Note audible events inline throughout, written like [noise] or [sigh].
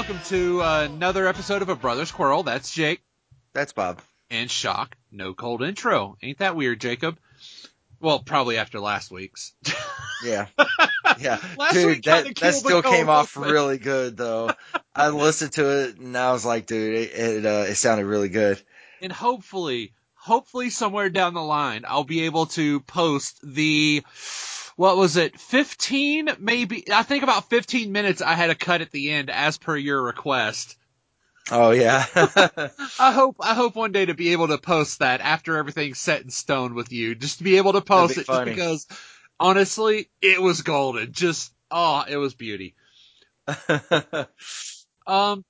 Welcome to another episode of A Brother's Quarrel. That's Jake That's Bob. and Shock. No cold intro. Ain't that weird, Jacob? Well, probably after last week's. [laughs] Yeah. [laughs] Yeah. Last dude, week that, that still came off open. really good though. I listened to it and I was like, dude, it it, uh, it sounded really good. and hopefully, hopefully somewhere down the line, I'll be able to post the, what was it, 15, maybe, I think about 15 minutes I had a cut at the end as per your request. Oh yeah. [laughs] I hope, I hope one day to be able to post that after everything's set in stone with you, just to be able to post be it just funny. because honestly, it was golden. Just, oh, it was beauty. [laughs] Um,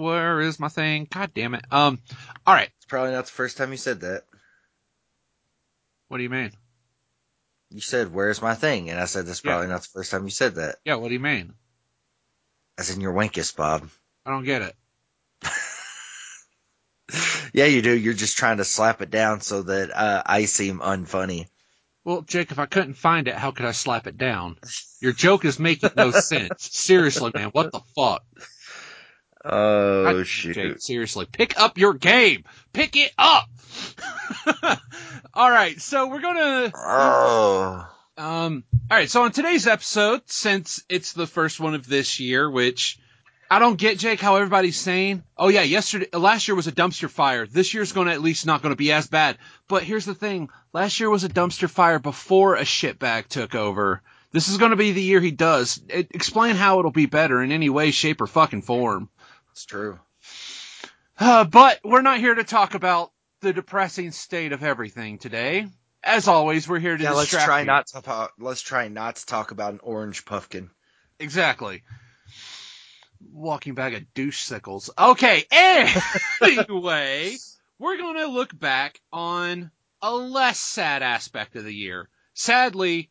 where is my thing? God damn it. Um, all right. it's probably not the first time you said that. What do you mean? You said, "Where's my thing?" And I said, "That's Yeah. probably not the first time you said that." Yeah, what do you mean? As in your winkus, Bob. I don't get it. [laughs] Yeah, you do. You're just trying to slap it down so that uh, I seem unfunny. Well, Jake, if I couldn't find it, how could I slap it down? [laughs] Your joke is making no sense. Seriously, man, what the fuck? Oh God shoot! Jake, seriously, pick up your game. Pick it up. [laughs] all right, so we're gonna Oh. Um, all right. So on today's episode, since it's the first one of this year, which I don't get, Jake, how everybody's saying, oh yeah, yesterday, last year was a dumpster fire. This year's going to at least not going to be as bad. But here's the thing. Last year was a dumpster fire before a shitbag took over. This is going to be the year he does. It, explain how it'll be better in any way, shape, or fucking form. It's true. Uh, but we're not here to talk about the depressing state of everything today. As always, we're here to Yeah, let's try you. not to talk. Let's try not to talk about an orange pumpkin. Exactly. Walking bag of douche sickles. Okay, [laughs] anyway, we're gonna look back on a less sad aspect of the year. Sadly,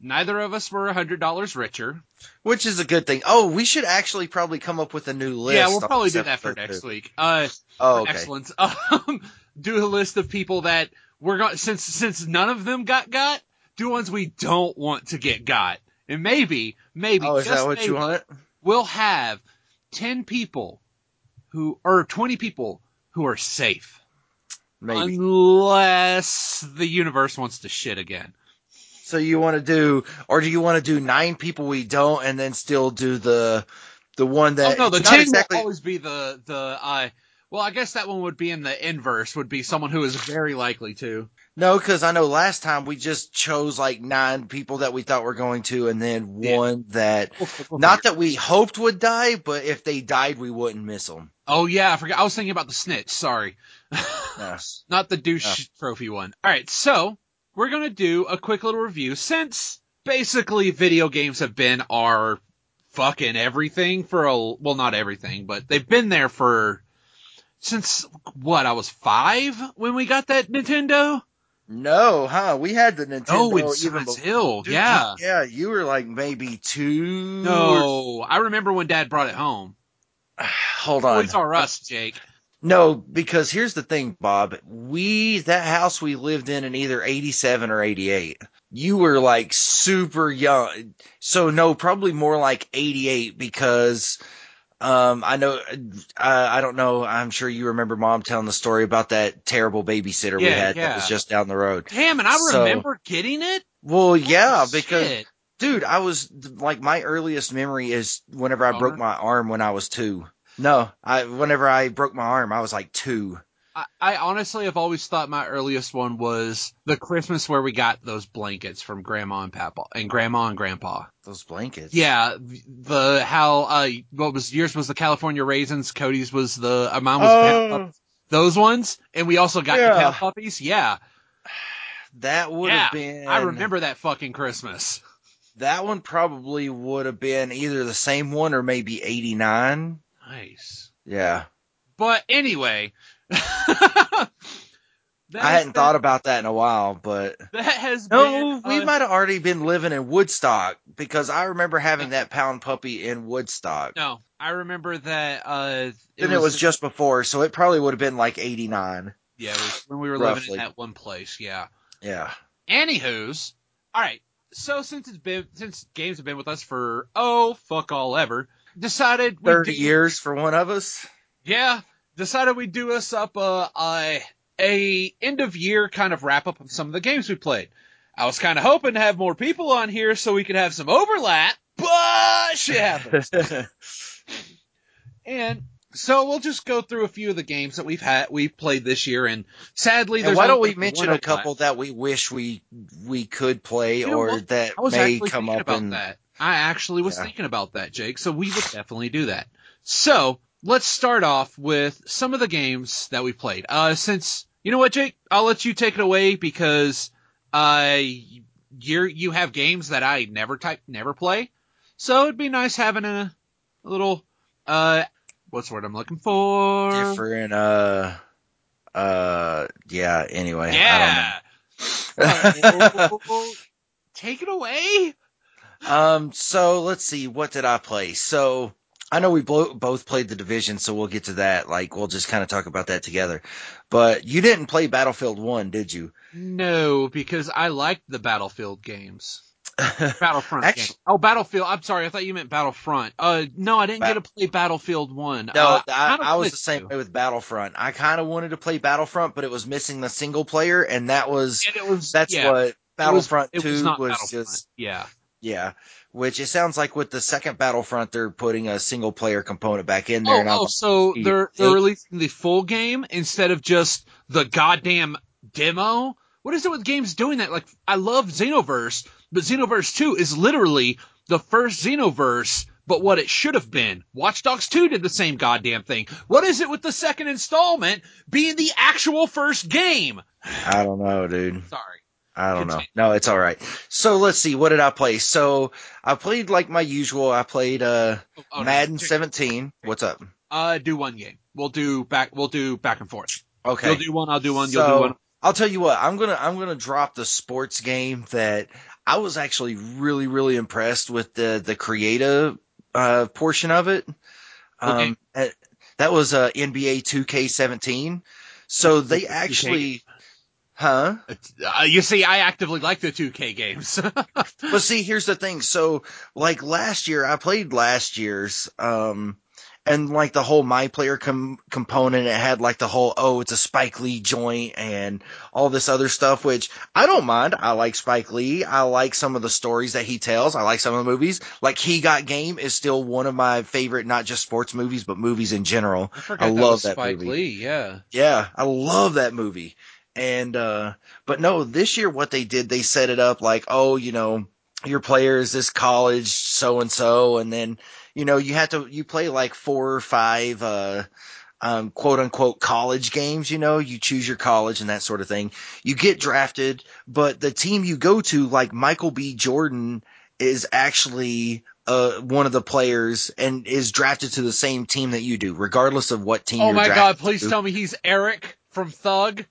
neither of us were a hundred dollars richer. Which is a good thing. Oh, we should actually probably come up with a new list. yeah, we'll probably do that for next too. week. Uh, Oh, okay. excellent. [laughs] Um, do a list of people that we're going since since none of them got got. Do ones we don't want to get got, and maybe maybe Oh, is just that what you maybe, want? we'll have 10 people who, or 20 people who are safe. Maybe. Unless the universe wants to shit again. So you want to do, or do you want to do nine people we don't, and then still do the the one Oh that? no, the 10 exactly. will always be the, the, uh, well, I guess that one would be in the inverse, would be someone who is very likely to. No, because I know last time we just chose like nine people that we thought were going to, and then Yeah. one that not that we hoped would die, but if they died, we wouldn't miss them. Oh yeah, I forgot. I was thinking about the snitch. Sorry. [laughs] Not the douche trophy one. Alright, so we're gonna do a quick little review since basically video games have been our fucking everything for a, well not everything, but they've been there for, since what, I was five when we got that Nintendo? No, huh? We had the Nintendo Oh, in even Silent before. Hill, Dude, yeah. you- yeah, you were like maybe two. or- No, I remember when dad brought it home. [sighs] Hold on. it's our us, Jake. No, because here's the thing, Bob. We that house we lived in in either 87 or 88. You were like super young. So no, probably more like 88 because um I know uh, I don't know, I'm sure you remember mom telling the story about that terrible babysitter we had yeah. that was just down the road. Damn, and I So- remember getting it? Well, yeah, Holy because dude, I was like my earliest memory is whenever I broke my arm when I was 2. No, I whenever I broke my arm, I was like 2. I, I honestly have always thought my earliest one was the Christmas where we got those blankets from Grandma and Papa and Grandma and Grandpa. Those blankets. Yeah, the how uh what was yours was the California raisins, Cody's was the uh, mine was Oh. Those ones, and we also got the Yeah. Puppies. Yeah, [sighs] That would Yeah, have been. I remember that fucking Christmas. that one. Probably would have been either the same one or maybe eighty nine. Nice, Yeah, but anyway, [laughs] I hadn't thought about that in a while, but [laughs] that has no, been. we uh, might have already been living in Woodstock because I remember having [laughs] that pound puppy in Woodstock. No, I remember that. Uh, and it was just before, so it probably would have been like eighty nine. yeah, it was when we were living roughly. in that one place. Yeah. Yeah. Anywho's, all right. so since it's been since games have been with us for oh fuck all ever, decided Thirty do- years for one of us. Yeah, decided we'd do us up a a, a end of year kind of wrap up of some of the games we played. I was kind of hoping to have more people on here so we could have some overlap, but shit happens. [laughs] and so we'll just go through a few of the games that we've had we've played this year, and sadly, And why don't we mention a couple that we wish we we could play You know or that may come up in that. I actually was Yeah. thinking about that, Jake. So we would definitely do that. So let's start off with some of the games that we played. Uh, since you know what, Jake, I'll let you take it away because uh, you're you have games that I never type, never play. So it'd be nice having a, a little uh, what's the word I'm looking for? different uh uh yeah, anyway. Yeah. I don't know. Take it away. Um, so let's see, what did I play? So I know we both played the division, so we'll get to that. Like, we'll just kind of talk about that together. But you didn't play Battlefield 1, did you? No, because I liked the Battlefield games. [laughs] Battlefront Actu- game. Oh, Battlefield. I'm sorry. I thought you meant Battlefront. Uh, no, I didn't get to play Battlefield 1. No, uh, I, kinda I was the same to. way with Battlefront. I kind of wanted to play Battlefront, but it was missing the single player, and that was And it was, that's yeah, what Battlefront was, 2 it was, was, just Yeah. Yeah. Which it sounds like with the second Battlefront, they're putting a single player component back in there. Oh, and oh, so they're, they're releasing the full game instead of just the goddamn demo? What is it with games doing that? Like, I love Xenoverse, but Xenoverse 2 is literally the first Xenoverse, but what it should have been. Watch Dogs 2 did the same goddamn thing. What is it with the second installment being the actual first game? I don't know, dude. Sorry. I don't know. No, it's all right. So let's see. What did I play? So I played like my usual. I played uh Oh, oh, no. Madden Jake, 17. What's up? Uh, do one game. We'll do back, we'll do back and forth. Okay. You'll do one, I'll do one, you'll So, do one. I'll tell you what. I'm gonna I'm gonna drop the sports game that I was actually really really impressed with the the creative uh, portion of it. Okay. Um, uh, that was uh, NBA 2K17. So they 2K. Huh? Uh, you see, I actively like the 2K games. [laughs] But see, here's the thing. So, like last year, I played last year's, um, and like the whole my player com- component, it had like the whole oh, it's a Spike Lee joint and all this other stuff, which I don't mind. I like Spike Lee. I like some of the stories that he tells. I like some of the movies. Like He Got Game is still one of my favorite, not just sports movies, but movies in general. I I that love that Spike movie. Lee, yeah. Yeah, I love that movie. And uh but no, this year what they did, they set it up like, oh, you know, your player is this college so and so and then, you know, you have to you play like four or five uh um quote unquote college games, you know, you choose your college and that sort of thing. You get drafted, but the team you go to like Michael B. Jordan is actually uh, one of the players and is drafted to the same team that you do, regardless of what team Oh my god, please to. tell me he's Eric from Thug.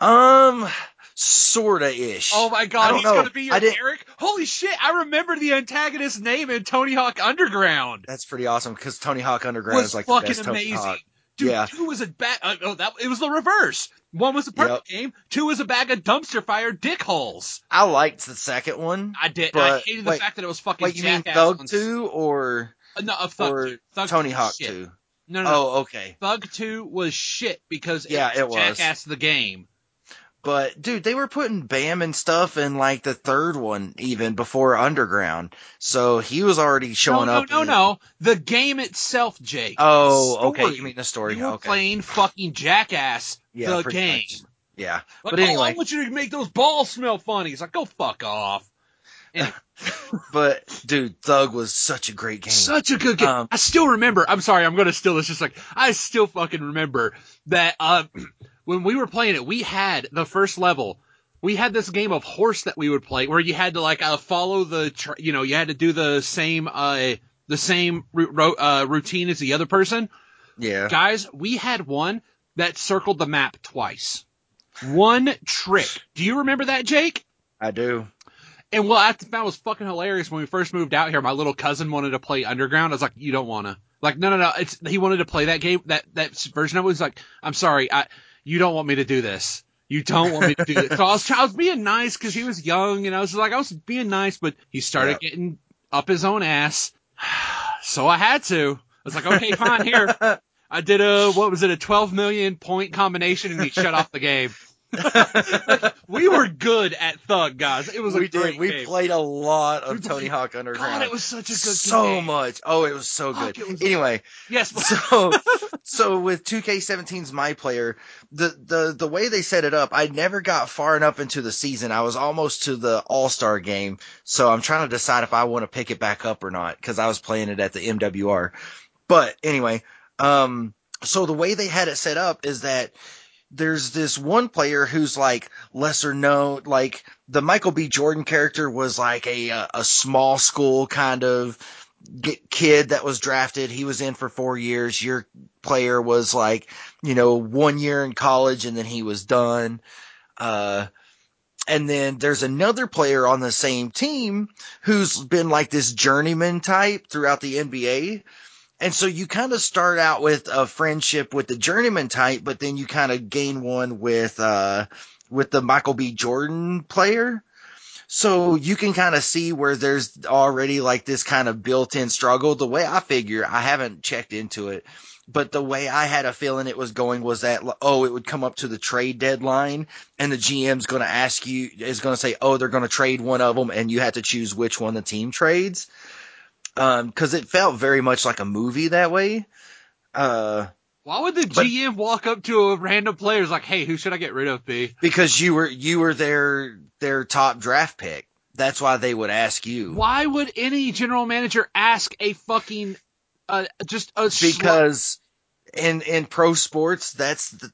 Um, sorta ish. Oh my god, he's know. gonna be your Eric? Holy shit, I remember the antagonist's name in Tony Hawk Underground. That's pretty awesome because Tony Hawk Underground was is like fucking the amazing. Dude, Yeah. two was a bag. Uh, oh, that it was the reverse. One was a perfect game. Two was a bag of dumpster fire dick holes. I liked the second one. I did. I hated the wait, fact that it was fucking. Wait, you mean Thug on s- 2 or Uh, no, of Thug or 2. Thug Tony Hawk shit. 2? No, no. Oh, okay. Thug 2 was shit because Yeah, it it was was. Jackass the game. But dude, they were putting Bam and stuff in like the third one even before Underground. So he was already showing no, up. No, no, no. The game itself, Jake. Oh, okay. You mean the story? You were okay. playing fucking Jackass Yeah, the game. much. Yeah. Like, But oh, anyway. I want you to make those balls smell funny. He's like, go fuck off. [laughs] But dude, Thug was such a great game. Such a good game. Um, I still remember. I'm sorry, I'm gonna steal this. Just like I still fucking remember that uh, [clears throat] when we were playing it, we had the first level. We had this game of horse that we would play, where you had to like uh, follow the, tr- you know, you had to do the same, uh, the same ro- uh, routine as the other person. yeah. Guys, we had one that circled the map twice. One trick. Do you remember that, Jake? I do. And what I found was fucking hilarious when we first moved out here. My little cousin wanted to play Underground. I was like, "You don't want to." Like, no, no, no. It's he wanted to play that game, that that version of it. He's like, "I'm sorry, I you don't want me to do this." You don't want me to do this. So I was, I was being nice because he was young and I was like, I was being nice, but he started Yeah. getting up his own ass. [sighs] So I had to. I was like, okay, fine, here. [laughs] I did a, what was it, a 12 million point combination and he shut off the game. [laughs] We were good at Thug, guys. It was we did. We game. played a lot of Tony Hawk Underground. God, it was such a good game. so game. much. Oh, it was so Fuck, good. was- Anyway, Yes, so so with 2K17's my player, the the the way they set it up, I never got far enough into the season. I was almost to the All Star game, so I'm trying to decide if I want to pick it back up or not because I was playing it at the MWR. But anyway, um, so the way they had it set up is that there's this one player who's like lesser known, like the Michael B. Jordan character was like a a, a small school kind of kid that was drafted. He was in for four years. Your player was like, you know, one year in college and then he was done. Uh, and then there's another player on the same team who's been like this journeyman type throughout the NBA. And so you kind of start out with a friendship with the journeyman type, but then you kind of gain one with, uh, with the Michael B. Jordan player. So you can kind of see where there's already like this kind of built-in struggle. The way I figure, I haven't checked into it, but the way I had a feeling it was going was that, oh, it would come up to the trade deadline and the GM's going to ask you, is going to say, oh, they're going to trade one of them and you have to choose which one the team trades. Um, cause it felt very much like a movie that way. Uh, why would the But- GM walk up to a random player and like, hey, who should I get rid of, B? because you were, you were their, their top draft pick. That's why they would ask you. Why would any general manager ask a fucking, uh, just a because in in pro sports that's the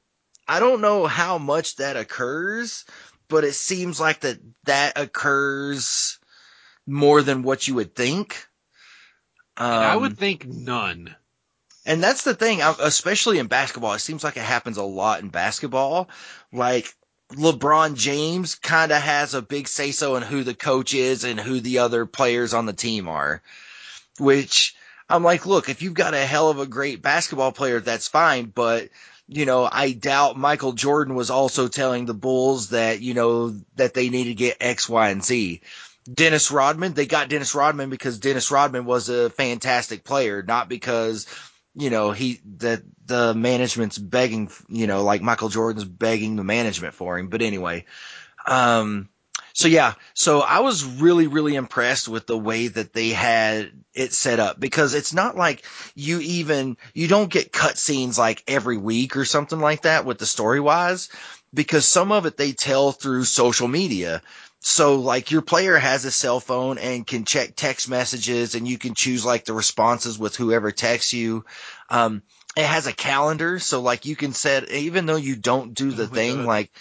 I don't know how much that occurs, but it seems like that that occurs more than what you would think. Um, I would think none. and that's the thing, especially in basketball. It seems like it happens a lot in basketball. Like LeBron James kind of has a big say so in who the coach is and who the other players on the team are. Which I'm like, look, if you've got a hell of a great basketball player, that's fine. But you know, I doubt Michael Jordan was also telling the Bulls that you know that they need to get X, Y, and Z. Dennis Rodman, they got Dennis Rodman because Dennis Rodman was a fantastic player, not because you know he that the management's begging, you know, like Michael Jordan's begging the management for him. But anyway, um, so yeah, so I was really really impressed with the way that they had it set up because it's not like you even you don't get cutscenes like every week or something like that with the story wise because some of it they tell through social media. So like your player has a cell phone and can check text messages and you can choose like the responses with whoever texts you. Um, it has a calendar. So like you can set, even though you don't do the Oh thing, like,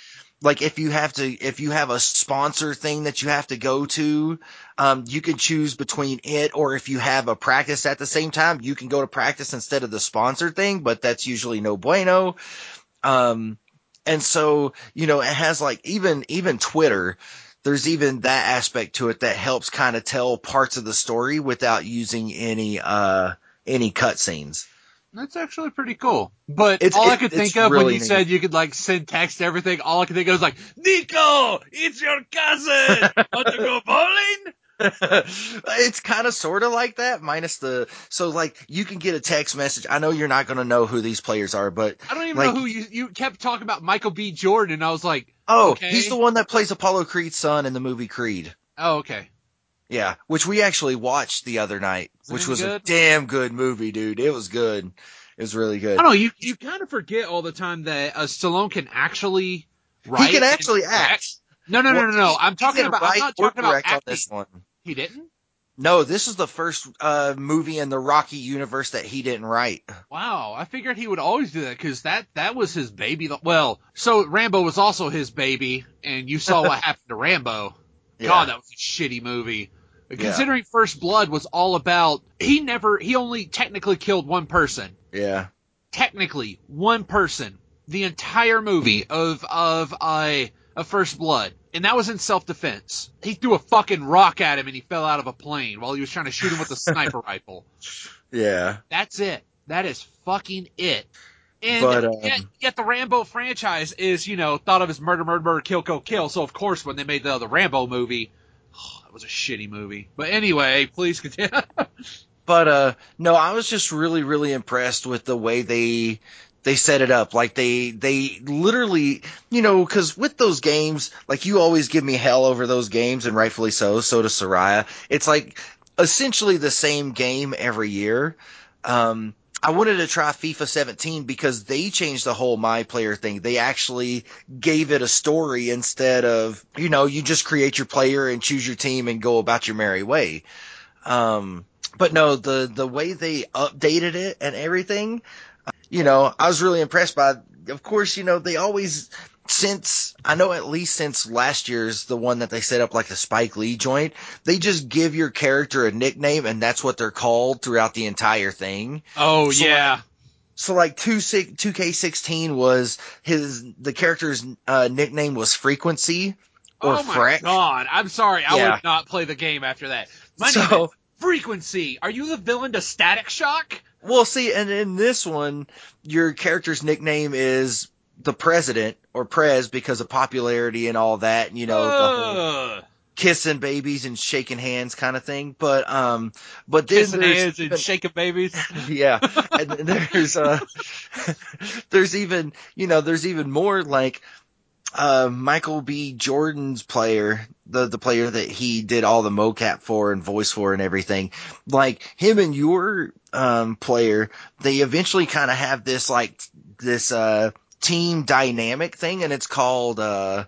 like if you have to, if you have a sponsor thing that you have to go to, um, you can choose between it or if you have a practice at the same time, you can go to practice instead of the sponsor thing, but that's usually no bueno. Um, and so, you know, it has like even, even Twitter, there's even that aspect to it that helps kind of tell parts of the story without using any, uh, any cutscenes. That's actually pretty cool. But It's- all I could think of when you neat. said you could like send text everything, all I could think of was like, Niko, it's your cousin. [laughs] Want to go bowling? [laughs] it's kind of sort of like that, minus the, so like you can get a text message. I know you're not going to know who these players are, but I don't even Like- know who you, you kept talking about Michael B. Jordan. And I was like, oh, Okay. he's the one that plays Apollo Creed's son in the movie Creed. oh, okay. Yeah, which we actually watched the other night, Was which was a damn good movie, dude. It was good. It was really good. I don't know. You, you kind of forget all the time that uh, Stallone can actually write. he can actually direct. act. No, no, no, no, no. I'm talking about, I'm not talking about direct on acting. this one. He didn't? No, this is the first uh, movie in the Rocky universe that he didn't write. Wow, I figured he would always do that because that that was his baby. Well, so Rambo was also his baby, and you saw what [laughs] happened to Rambo. God, that was a shitty movie. Considering First Blood was all about he never he only technically killed one person. yeah. Technically, one person. The entire movie of of uh, of First Blood. And that was in self defense. He threw a fucking rock at him and he fell out of a plane while he was trying to shoot him with a [laughs] sniper rifle. Yeah. That's it. That is fucking it. And But, um, yet, yet the Rambo franchise is, you know, thought of as murder, murder, murder, kill, kill, kill. So of course, when they made the other Rambo movie, [sighs] that was a shitty movie. But anyway, please continue. [laughs] But uh no, I was just really really impressed with the way they they set it up. Like they they literally, you know, cuz with those games, like you always give me hell over those games and rightfully so, so does Soraya. It's like essentially the same game every year. Um I wanted to try FIFA 17 because they changed the whole my player thing. They actually gave it a story instead of, you know, you just create your player and choose your team and go about your merry way. Um, but no, the, the way they updated it and everything, you know, I was really impressed by, of course, you know, they always, since, I know at least since last year's, the one that they set up like the Spike Lee joint, they just give your character a nickname and that's what they're called throughout the entire thing. oh So, yeah. So like two two K sixteen was his the character's uh, nickname was Frequency or oh my Freq. god. I'm sorry. I Yeah. would not play the game after that. My So- name is Frequency. Are you the villain to Static Shock? Well, see, and in this one, your character's nickname is the President or Prez because of popularity and all that. And, you know, whole kissing babies and shaking hands kind of thing. But um, but then Kissing hands and [laughs] shaking babies. yeah, [laughs] and there's uh, [laughs] there's even you know there's even more like uh Michael B. Jordan's player, the the player that he did all the mocap for and voice for and everything. Like him and your um player, they eventually kind of have this like this uh team dynamic thing, and it's called uh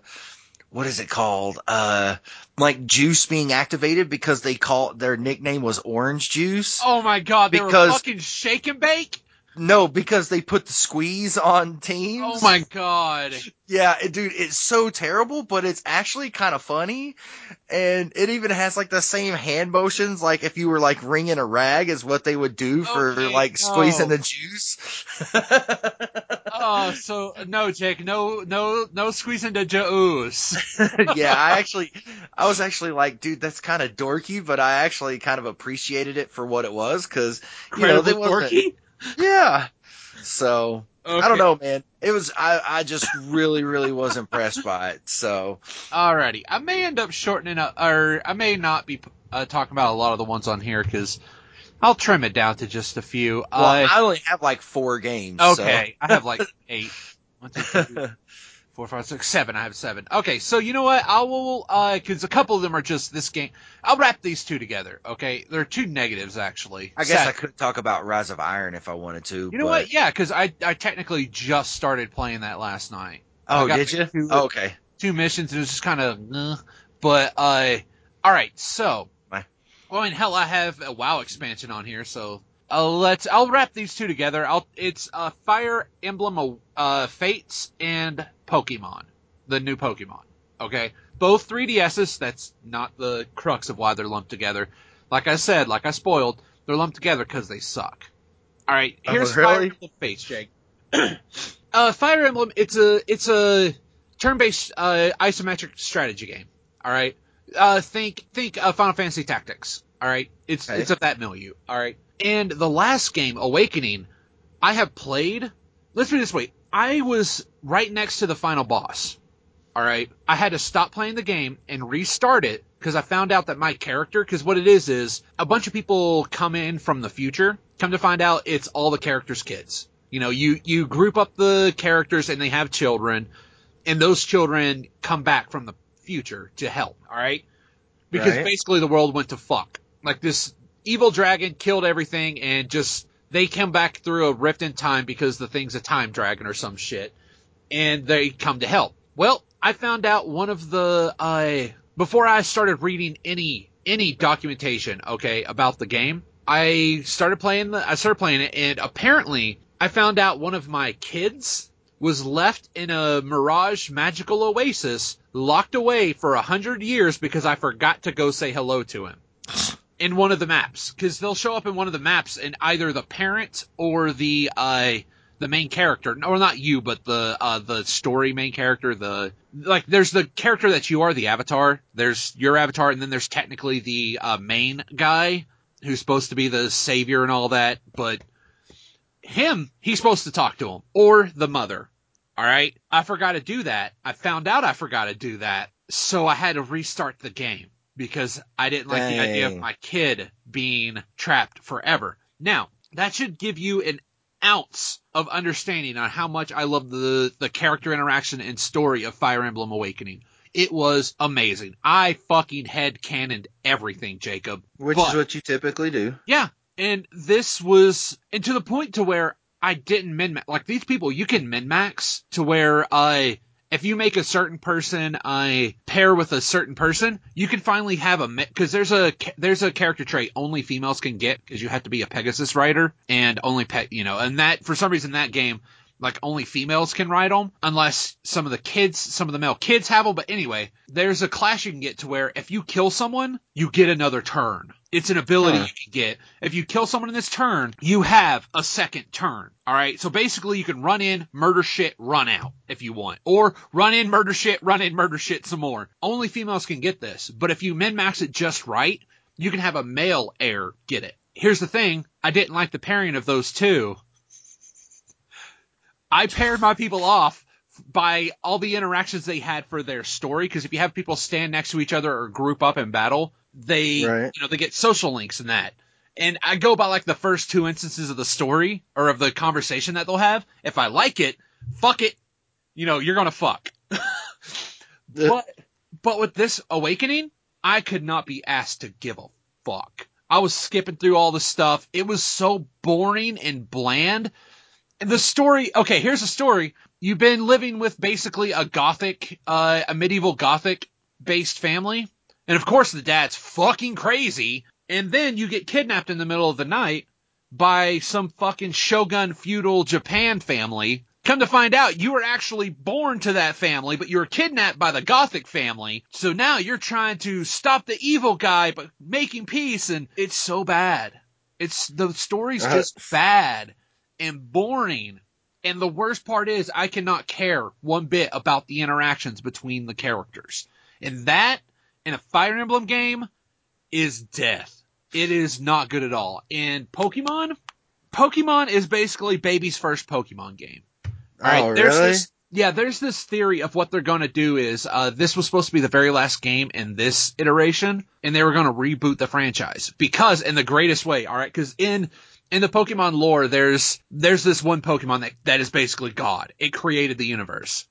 what is it called? Uh, like juice being activated because they call their nickname was Orange Juice. Oh my god, they Because- were fucking shake and bake? No, because they put the squeeze on teams. Oh my god. Yeah, it, dude, it's so terrible, but it's actually kind of funny, and it even has like the same hand motions, like if you were like wringing a rag, is what they would do for Okay, like squeezing no. the juice. [laughs] Oh, so no, Jake, no, no, no squeezing the juice. [laughs] yeah, I actually, I was actually like, dude, that's kind of dorky, but I actually kind of appreciated it for what it was, because you know, they wasn't, dorky. Yeah. So I don't know, man. It was I, I just really, really was impressed by it. So Alrighty, I may end up shortening up, or I may not be uh, talking about a lot of the ones on here because I'll trim it down to just a few. well, Uh, I only have like four games. so- okay, I have like eight. [laughs] One, two, three, four, five, six, seven. I have seven. Okay, so you know what? I will, uh, cause a couple of them are just this game. I'll wrap these two together, okay? there are two negatives, actually. I guess Sad- I could talk about Rise of Iron if I wanted to. You know but- what? Yeah, cause I, I technically just started playing that last night. Oh, did you? two- Oh, okay. Two missions, and it was just kind of, but, uh, alright, so. Bye. Well, mean, hell, I have a WoW expansion on here, so. Uh, let's. I'll wrap these two together. I'll. It's uh, Fire Emblem, uh, Fates and Pokemon, the new Pokemon. Okay, both 3DSs. That's not the crux of why they're lumped together. Like I said, like I spoiled, they're lumped together because they suck. All right, Oh, here's Fire? Emblem Fates, Jake. [clears throat] uh, Fire Emblem. It's a. It's a turn-based uh, isometric strategy game. All right. Uh, think think uh, Final Fantasy Tactics. All right. It's Okay. it's of that milieu. All right. And the last game, Awakening, I have played. Let's put it this way: I was right next to the final boss. All right. I had to stop playing the game and restart it because I found out that my character, because what it is is a bunch of people come in from the future. Come to find out, it's all the characters' kids. You know, you you group up the characters and they have children, and those children come back from the future to help. All right. Because Right. basically the world went to fuck. Like this evil dragon killed everything and just they come back through a rift in time because the thing's a time dragon or some shit and they come to help. Well, I found out one of the uh before I started reading any any documentation, okay, about the game, I started playing the I started playing it and apparently I found out one of my kids was left in a mirage magical oasis locked away for a hundred years because I forgot to go say hello to him [laughs] in one of the maps because they'll show up in one of the maps and either the parent or the uh the main character or not you but the uh the story main character the like there's the character that you are the avatar there's your avatar and then there's technically the uh main guy who's supposed to be the savior and all that but him, he's supposed to talk to him or the mother. All right. I forgot to do that. I found out I forgot to do that. So I had to restart the game because I didn't like the idea of my kid being trapped forever. Now, that should give you an ounce of understanding on how much I love the, the character interaction and story of Fire Emblem Awakening. It was amazing. I fucking head cannoned everything, Jacob. Which But- is what you typically do. Yeah. And this was, and to the point to where I didn't min max. Like these people, you can min max to where, uh, if you make a certain person, I pair with a certain person, you can finally have a, cause there's a, there's a character trait only females can get cause you have to be a Pegasus rider and only pet, you know, and that, for some reason that game, like only females can ride them unless some of the kids, some of the male kids have them. But anyway, there's a clash you can get to where if you kill someone, you get another turn. It's an ability Huh. you can get. If you kill someone in this turn, you have a second turn. All right. So basically you can run in, murder shit, run out if you want, or run in, murder shit, run in, murder shit some more. Only females can get this. But if you min max it just right, you can have a male heir get it. Here's the thing. I didn't like the pairing of those two. I paired my people off by all the interactions they had for their story. Cause if you have people stand next to each other or group up in battle, they, Right. you know, they get social links in that. And I go by like the first two instances of the story or of the conversation that they'll have. If I like it, fuck it. You know, you're gonna fuck. [laughs] but, but with this awakening, I could not be asked to give a fuck. I was skipping through all the stuff. It was so boring and bland. And the story, okay, here's the story. You've been living with basically a gothic, uh, a medieval gothic based family. And of course the dad's fucking crazy. And then you get kidnapped in the middle of the night by some fucking shogun feudal Japan family. Come to find out, you were actually born to that family, but you were kidnapped by the Gothic family. So now you're trying to stop the evil guy, but making peace, and it's so bad. It's the story's Uh, just bad and boring. And the worst part is, I cannot care one bit about the interactions between the characters. And that, in a Fire Emblem game, is death. It is not good at all. And Pokemon, Pokemon is basically baby's first Pokemon game. All right, oh, there's really? this, yeah, there's this theory of what they're going to do is, uh, this was supposed to be the very last game in this iteration, and they were going to reboot the franchise because in the greatest way, all right, because in in the Pokemon lore, there's there's this one Pokemon that that is basically God. It created the universe.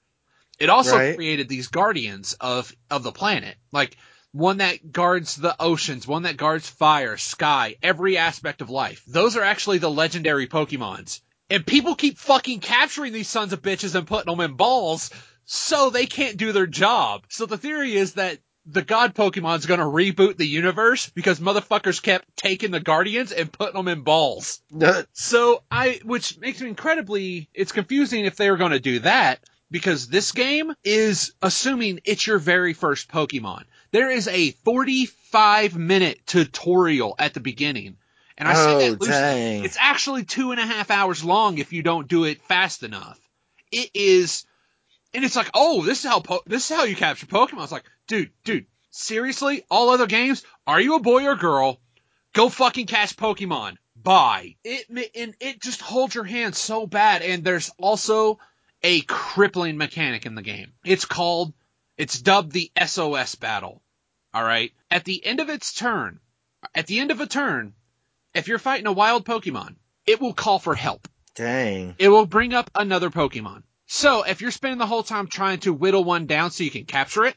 It also Right. created these guardians of of the planet, like one that guards the oceans, one that guards fire, sky, every aspect of life. Those are actually the legendary Pokemons. And people keep fucking capturing these sons of bitches and putting them in balls so they can't do their job. So the theory is that the god Pokemon's gonna reboot the universe because motherfuckers kept taking the guardians and putting them in balls. So I, which makes me incredibly, it's confusing if they were going to do that because this game is assuming it's your very first Pokemon. There is a 45 minute tutorial at the beginning. And I say Oh, that loosely. dang. It's actually two and a half hours long if you don't do it fast enough. It is, and it's like, oh, this is how, po- this is how you capture Pokemon. It's like, dude, dude, seriously? All other games? Are you a boy or girl? Go fucking catch Pokemon. Bye. It and it just holds your hand so bad. And there's also a crippling mechanic in the game. It's called, it's dubbed the SOS battle. All right. At the end of its turn, at the end of a turn, if you're fighting a wild Pokemon, it will call for help. dang. It will bring up another Pokemon. So if you're spending the whole time trying to whittle one down so you can capture it,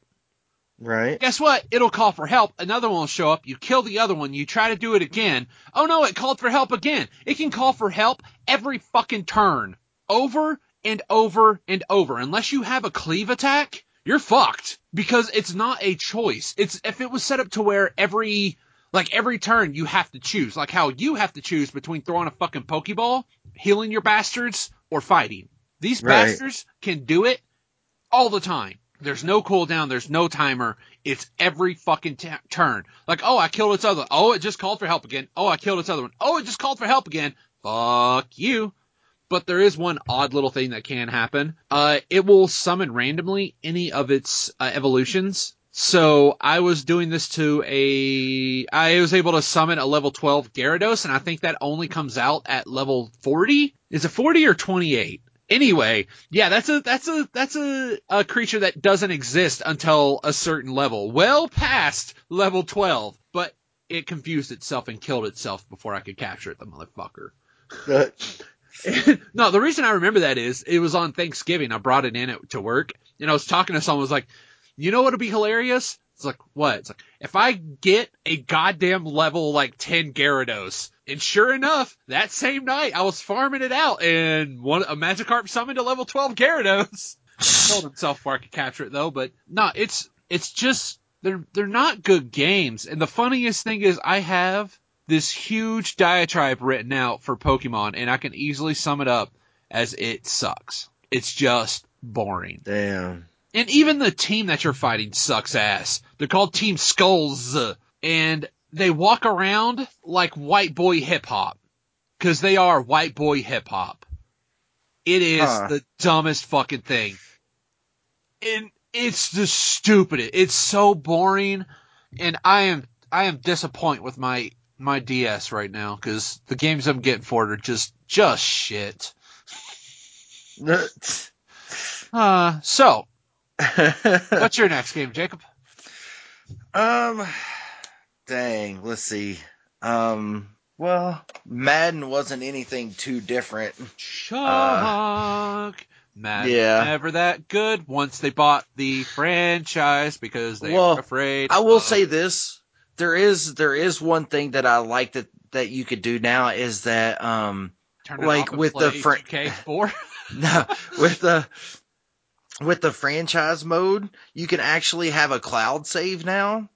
Right? guess what? It'll call for help. Another one will show up. You kill the other one. You try to do it again. Oh no, it called for help again. It can call for help every fucking turn. Over and over and over. Unless you have a cleave attack, you're fucked. Because it's not a choice. It's, if it was set up to where every, like every turn you have to choose. Like how you have to choose between throwing a fucking Pokeball, healing your bastards, or fighting. These Right. bastards can do it all the time. There's no cooldown. There's no timer. It's every fucking t- turn. Like, oh, I killed its other. Oh, it just called for help again. Oh, I killed its other one. Oh, it just called for help again. Fuck you. But there is one odd little thing that can happen. Uh, it will summon randomly any of its uh, evolutions. So I was doing this to a, I was able to summon a level 12 Gyarados, and I think that only comes out at level 40. Is it 40 or 28? Anyway, yeah, that's a, that's a, that's a, a creature that doesn't exist until a certain level, well past level 12, but it confused itself and killed itself before I could capture it, the motherfucker. [laughs] [laughs] no, the reason I remember that is it was on Thanksgiving. I brought it in it to work and I was talking to someone was like, you know what would be hilarious? It's like, what? It's like, if I get a goddamn level like 10 Gyarados, and sure enough, that same night I was farming it out and one, a Magikarp summoned a level 12 Gyarados. [laughs] Told himself I could capture it though, but no, it's, it's just, they're, they're not good games. And the funniest thing is I have this huge diatribe written out for Pokemon and I can easily sum it up as it sucks. It's just boring. Damn. And even the team that you're fighting sucks ass. They're called Team Skulls. And they walk around like white boy hip hop. Cause they are white boy hip hop. It is Huh. the dumbest fucking thing. And it's the stupidest. It's so boring. And I am, I am disappointed with my, my DS right now. Cause the games I'm getting for it are just, just shit. [laughs] Uh, so, [laughs] what's your next game, Jacob? um, dang, let's see. Um, well, Madden wasn't anything too different. Shock. Madden yeah. never that good once they bought the franchise because they Well, were afraid. I will of- say this: there is there is one thing that I like that that you could do now is that um like with the fr- 2K4. [laughs] [laughs] no with the with the franchise mode you can actually have a cloud save now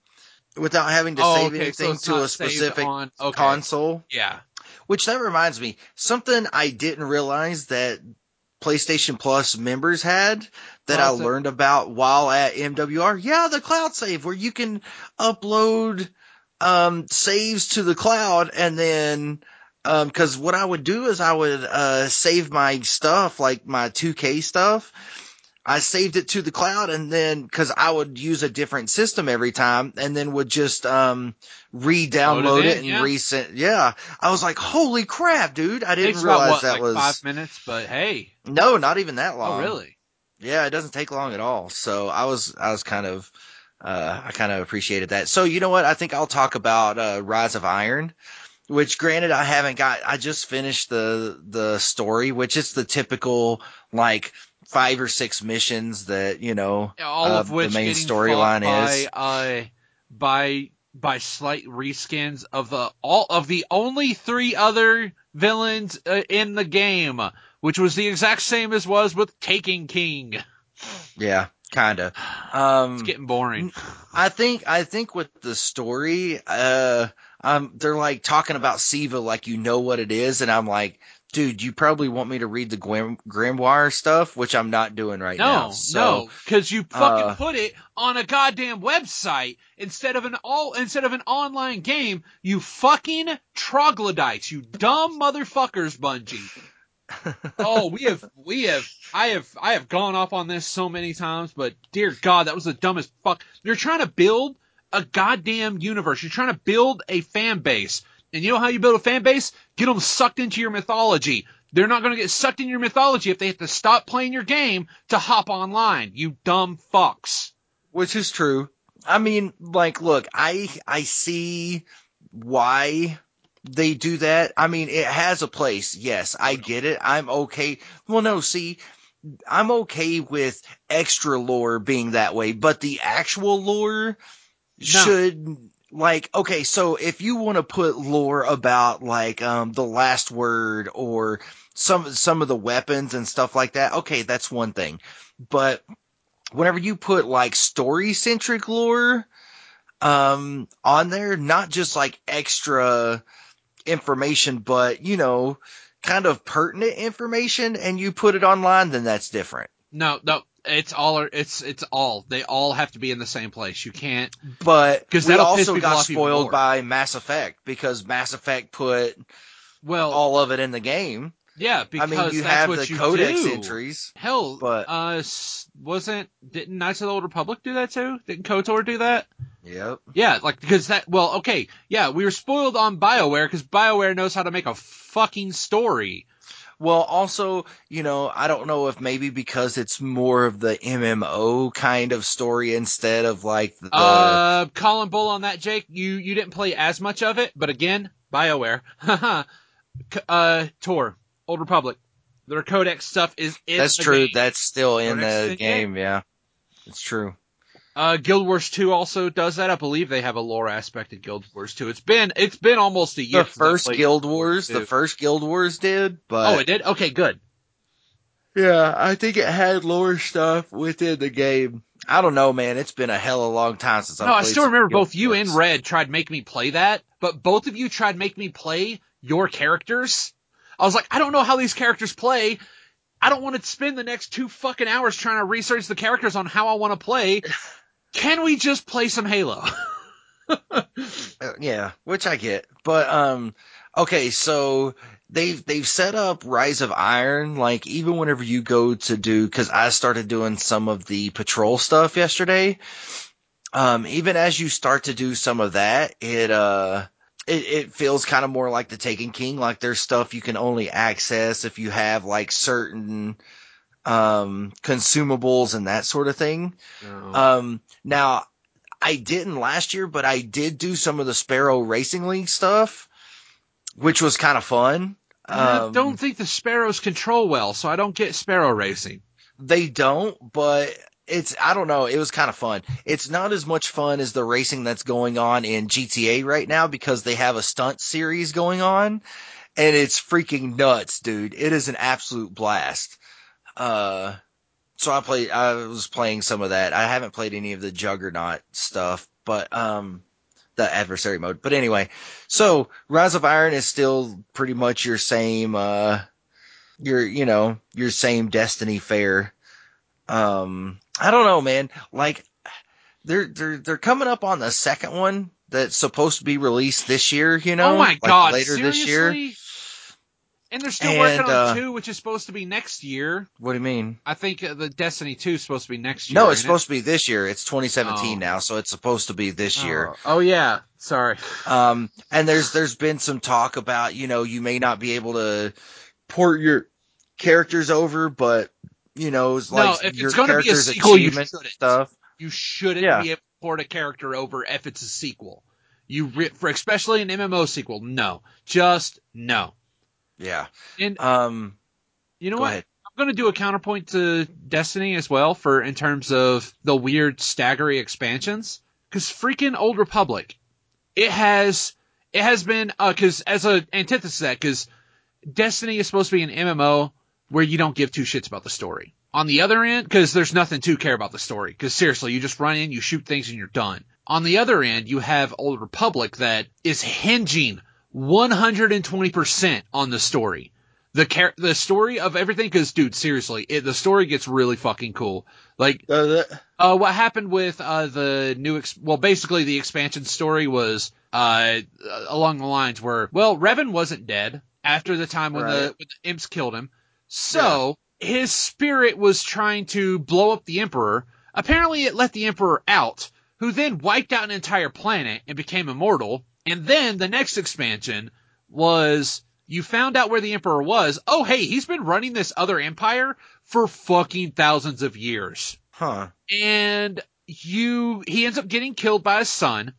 without having to oh, save okay, anything it's to a specific on, okay. console. Yeah. Which that reminds me, something I didn't realize that PlayStation Plus members had that I learned about while at MWR. Yeah, the cloud save where you can upload um saves to the cloud and then um cuz what I would do is I would uh save my stuff like my 2K stuff. I saved it to the cloud and then cuz I would use a different system every time and then would just um re-download it it, and yeah. resend. Yeah. I was like, "Holy crap, dude. I didn't realize what, that like was five minutes, but hey. No, not even that long. Oh, really? Yeah, it doesn't take long at all. So I was, I was kind of, uh, I kind of appreciated that. So you know what? I think I'll talk about, uh, Rise of Iron, which granted I haven't got, I just finished the, the story, which is the typical, like, five or six missions that, you know, All uh, of which the main storyline is. by, uh, by by slight reskins of the all of the only three other villains uh, in the game, which was the exact same as was with Taken King. Yeah, kinda. Um, It's getting boring. I think I think with the story, uh, um, they're like talking about Siva like you know what it is, and I'm like, dude, you probably want me to read the Grim- Grimoire stuff, which I'm not doing right now. No, So, no, because you fucking uh, put it on a goddamn website instead of an all instead of an online game. You fucking troglodytes, you dumb motherfuckers, Bungie. [laughs] oh, we have, we have, I have, I have gone off on this so many times, but dear God, that was the dumbest fuck. You're trying to build a goddamn universe. You're trying to build a fan base. And you know how you build a fan base? Get them sucked into your mythology. They're not going to get sucked in your mythology if they have to stop playing your game to hop online. You dumb fucks. which is true. I mean, like, look, I I see why they do that. I mean, it has a place. Yes, I get it. I'm okay. Well, no, see, I'm okay with extra lore being that way, but the actual lore should like okay so if you want to put lore about like um the last word or some some of the weapons and stuff like that okay that's one thing. But whenever you put like story centric lore um on there not just like extra information but you know kind of pertinent information and you put it online then that's different. No, no, it's all, it's, it's all. They all have to be in the same place. You can't, but 'Cause we that'll also got spoiled by Mass Effect because Mass Effect put well, all of it in the game. Yeah, because I mean, you that's have what the you codex do. entries. Hell, but- uh, wasn't didn't Knights of the Old Republic do that too? Didn't Kotor do that? Yep. Yeah, like because that. Well, okay, yeah, we were spoiled on Bioware because Bioware knows how to make a fucking story. Well, also, you know, I don't know if maybe because it's more of the MMO kind of story instead of like the. Uh, Colin Bull on that, Jake. You you didn't play as much of it, but again, Bioware. [laughs] Uh, Tor, Old Republic. Their codex stuff is in that's the true. game. That's still in Codex the in the game. Yeah, it's true. Uh, Guild Wars 2 also does that. I believe they have a lore aspect in Guild Wars 2. It's been it's been almost a year. The first Guild Wars, the first Guild Wars did, but Oh, it did. Okay, good. Yeah, I think it had lore stuff within the game. I don't know, man. It's been a hell of a long time since I played it. no, I still remember both you and Red tried make me play that, but both of you tried make me play your characters. I was like, I don't know how these characters play. I don't want to spend the next two fucking hours trying to research the characters on how I want to play. [laughs] Can we just play some Halo? [laughs] Uh, yeah, which I get. But um okay, so they've they've set up Rise of Iron like even whenever you go to do cuz I started doing some of the patrol stuff yesterday. Um even as you start to do some of that, it uh it, it feels kind of more like the Taken King, like there's stuff you can only access if you have like certain um consumables and that sort of thing. Um, now I didn't last year, but I did do some of the Sparrow Racing League stuff, which was kind of fun. I Um, don't think the Sparrows control well, so I don't get Sparrow racing. they don't, but it's, I don't know. It was kind of fun. It's not as much fun as the racing that's going on in GTA right now because they have a stunt series going on and it's freaking nuts, dude. It is an absolute blast. Uh, so I played, I was playing some of that. I haven't played any of the Juggernaut stuff, but, um, the adversary mode. But anyway, so Rise of Iron is still pretty much your same, uh, your, you know, your same Destiny fare. Um, I don't know, man. Like, they're, they're, they're coming up on the second one that's supposed to be released this year, you know? oh my like god, Later seriously? this year. And they're still And, working on uh, two, which is supposed to be next year. What do you mean? I think uh, the Destiny 2 is supposed to be next year. No, it's ain't it? supposed to be this year. It's 2017 Oh. now, so it's supposed to be this year. Oh, oh, yeah, sorry. Um, and there's there's been some talk about you know you may not be able to port your characters over, but you know it's No, like if your it's gonna be a character's sequel, you achievement shouldn't. stuff. You shouldn't Yeah. be able to port a character over if it's a sequel. You re- for especially an MMO sequel. No, just no. Yeah. And Um. you know what? ahead. I'm going to do a counterpoint to Destiny as well for in terms of the weird staggery expansions cuz freaking Old Republic it has it has been uh cuz as a antithesis to that cuz Destiny is supposed to be an MMO where you don't give two shits about the story. On the other end, cause there's nothing to care about the story. Cause seriously, you just run in, you shoot things and you're done. On the other end, you have Old Republic that is hinging 120% on the story. The char- the story of everything, cause dude, seriously, it, the story gets really fucking cool. Like, Uh, uh, what happened with uh, the new, ex- well, basically the expansion story was uh, along the lines where, well, Revan wasn't dead after the time when the, when the imps killed him, so his spirit was trying to blow up the Emperor. Apparently, it let the Emperor out, who then wiped out an entire planet and became immortal. And then the next expansion was you found out where the Emperor was. Oh, hey, he's been running this other empire for fucking thousands of years huh. and you he ends up getting killed by his son.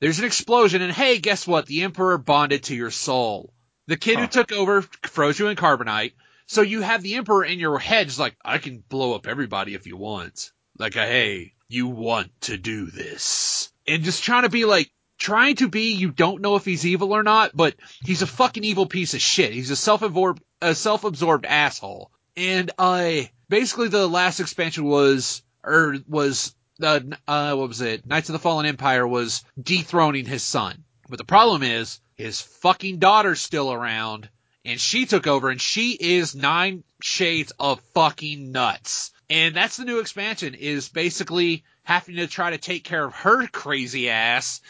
There's an explosion, and hey, guess what? The Emperor bonded to your soul. The kid who took over froze you in carbonite. So you have the Emperor in your head, just like, I can blow up everybody if you want. Like, hey, you want to do this. And just trying to be like, trying to be, you don't know if he's evil or not, but he's a fucking evil piece of shit. He's a self-absorbed, a self-absorbed asshole. And I, basically the last expansion was, or was, uh, uh, what was it? Knights of the Fallen Empire was dethroning his son. But the problem is, his fucking daughter's still around, and she took over, and she is nine shades of fucking nuts. And that's the new expansion, is basically having to try to take care of her crazy ass.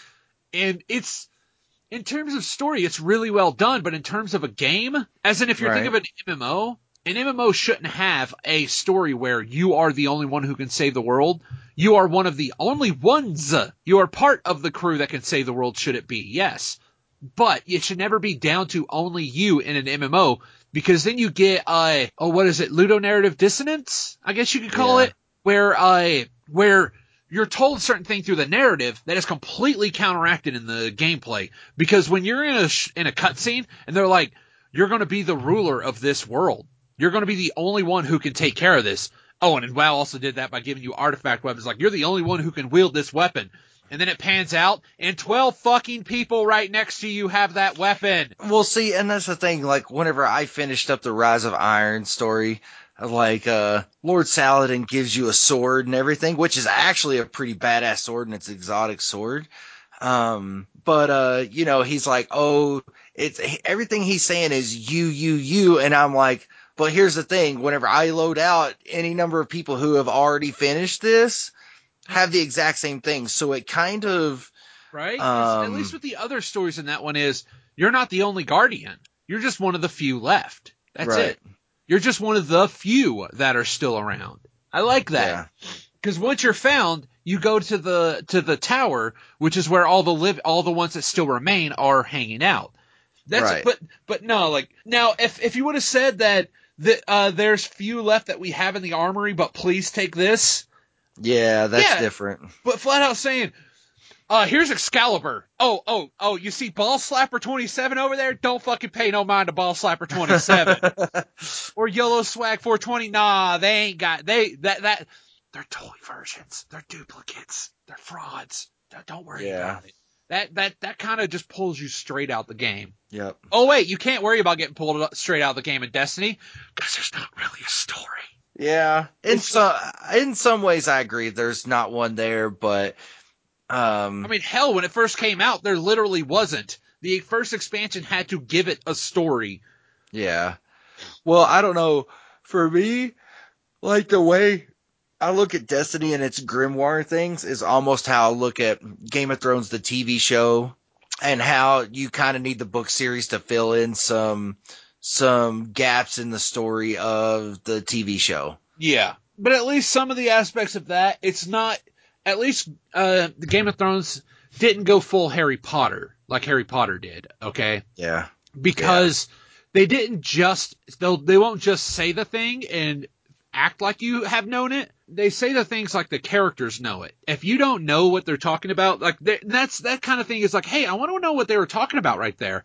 And it's, in terms of story, it's really well done, but in terms of a game, as in if you're thinking of an MMO, an MMO shouldn't have a story where you are the only one who can save the world. You are one of the only ones. You are part of the crew that can save the world, should it be, yes. But it should never be down to only you in an MMO, because then you get, uh, oh, what is it, ludonarrative dissonance? I guess you could call Yeah. it, where, uh, where you're told certain thing through the narrative that is completely counteracted in the gameplay. Because when you're in a sh- in a cutscene and they're like, "You're going to be the ruler of this world. You're going to be the only one who can take care of this." Oh, and WoW also did that by giving you artifact weapons. Like you're the only one who can wield this weapon. And then it pans out, and twelve fucking people right next to you have that weapon. Well, see, and that's the thing. Like, whenever I finished up the Rise of Iron story, like, uh, Lord Saladin gives you a sword and everything, which is actually a pretty badass sword and it's an exotic sword. Um, but, uh, you know, he's like, oh, it's everything he's saying is you, you, you. And I'm like, but here's the thing. Whenever I load out any number of people who have already finished this have the exact same thing. So it kind of, right? At Um, least with the other stories in that one is you're not the only guardian. You're just one of the few left. That's Right. it. You're just one of the few that are still around. I like that because once you're found, you go to the to the tower, which is where all the live all the ones that still remain are hanging out. That's Right. but but no, like now if if you would have said that that uh, there's few left that we have in the armory, but please take this. yeah, that's Yeah. different. But flat out saying, uh, here's Excalibur. Oh, oh, oh, you see Ball Slapper 27 over there? Don't fucking pay no mind to Ball Slapper 27. [laughs] or Yellow Swag 420. Nah, they ain't got, they, that, that, they're toy versions. They're duplicates. They're frauds. Don't- worry Yeah. about it. That, that, that kind of just pulls you straight out the game. yep. Oh wait, you can't worry about getting pulled straight out of the game in Destiny, cause there's not really a story. Yeah, in some in some ways I agree. There's not one there, but um, I mean, hell, when it first came out, there literally wasn't. The first expansion had to give it a story. yeah. Well, I don't know. For me, like the way I look at Destiny and its grimoire things is almost how I look at Game of Thrones, the TV show, and how you kind of need the book series to fill in some some gaps in the story of the TV show. Yeah. But at least some of the aspects of that, it's not, at least, uh, the Game of Thrones didn't go full Harry Potter like Harry Potter did, okay? Yeah. Because they didn't just, they'll, they won't just say the thing and act like you have known it. They say the things like the characters know it. If you don't know what they're talking about, like that's, that kind of thing is like, hey, I want to know what they were talking about right there.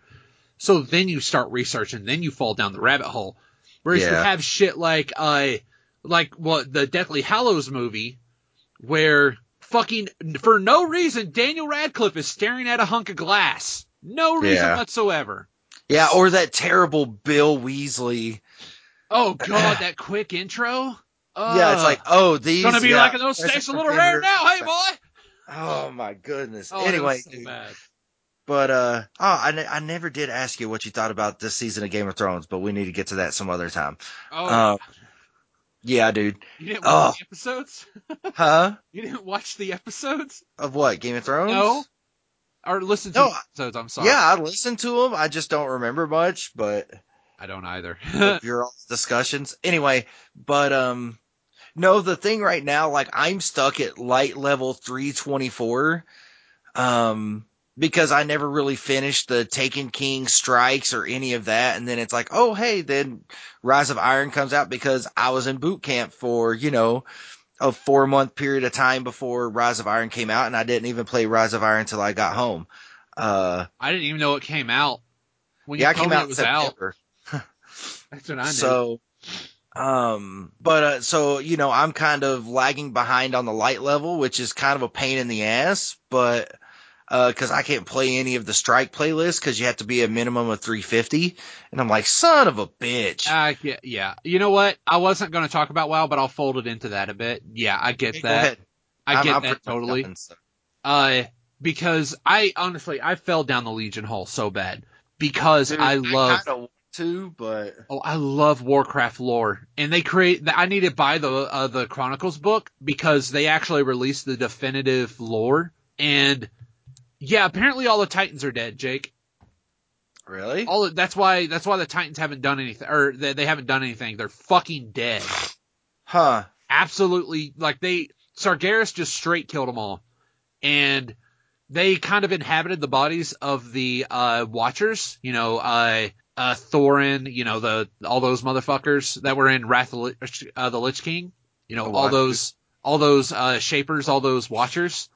So then you start researching, then you fall down the rabbit hole. Whereas you have shit like, uh, like what the Deathly Hallows movie, where fucking for no reason Daniel Radcliffe is staring at a hunk of glass. No reason Yeah. whatsoever. Yeah, or that terrible Bill Weasley. Oh god, that quick intro. yeah, it's like, oh, these gonna be yeah, like those steaks a little rare now, hey boy. Oh my goodness. Oh, anyway, so but uh, oh, I, ne- I never did ask you what you thought about this season of Game of Thrones, but we need to get to that some other time. Oh, Uh, Yeah, dude. you didn't watch oh. the episodes? [laughs] Huh? You didn't watch the episodes? Of what? Game of Thrones? No. Or listen to No, the episodes? I'm sorry. Yeah, I listened to them. I just don't remember much, but I don't either. [laughs] your discussions. Anyway, but um no, the thing right now, like I'm stuck at light level 324. Um because I never really finished the Taken King strikes or any of that. And then it's like, oh hey, then Rise of Iron comes out because I was in boot camp for, you know, a four month period of time before Rise of Iron came out and I didn't even play Rise of Iron until I got home. Uh I didn't even know it came out. When yeah, you I came out it was out. [laughs] That's what I knew. So, um, but, uh, so, you know, I'm kind of lagging behind on the light level, which is kind of a pain in the ass, but, uh, cause I can't play any of the strike playlists cause you have to be a minimum of 350. And I'm like, son of a bitch. Uh, yeah, yeah. You know what? I wasn't going to talk about WoW, but I'll fold it into that a bit. Yeah, I get Go that. I I'm- get I'm that totally. done, so. Uh, because I honestly I fell down the Legion hole so bad because Dude, I love kinda to, but oh I love Warcraft lore and they create I need to buy the uh, the Chronicles book because they actually released the definitive lore and Yeah, apparently all the Titans are dead, Jake. Really? All that's why that's why the Titans haven't done anything, or they, they haven't done anything. They're fucking dead. Huh. Absolutely, like they Sargeras just straight killed them all, and they kind of inhabited the bodies of the uh, Watchers. You know, uh, uh, Thorim. You know the all those motherfuckers that were in Wrath of uh, the Lich King. You know all those all those uh, Shapers, all those Watchers.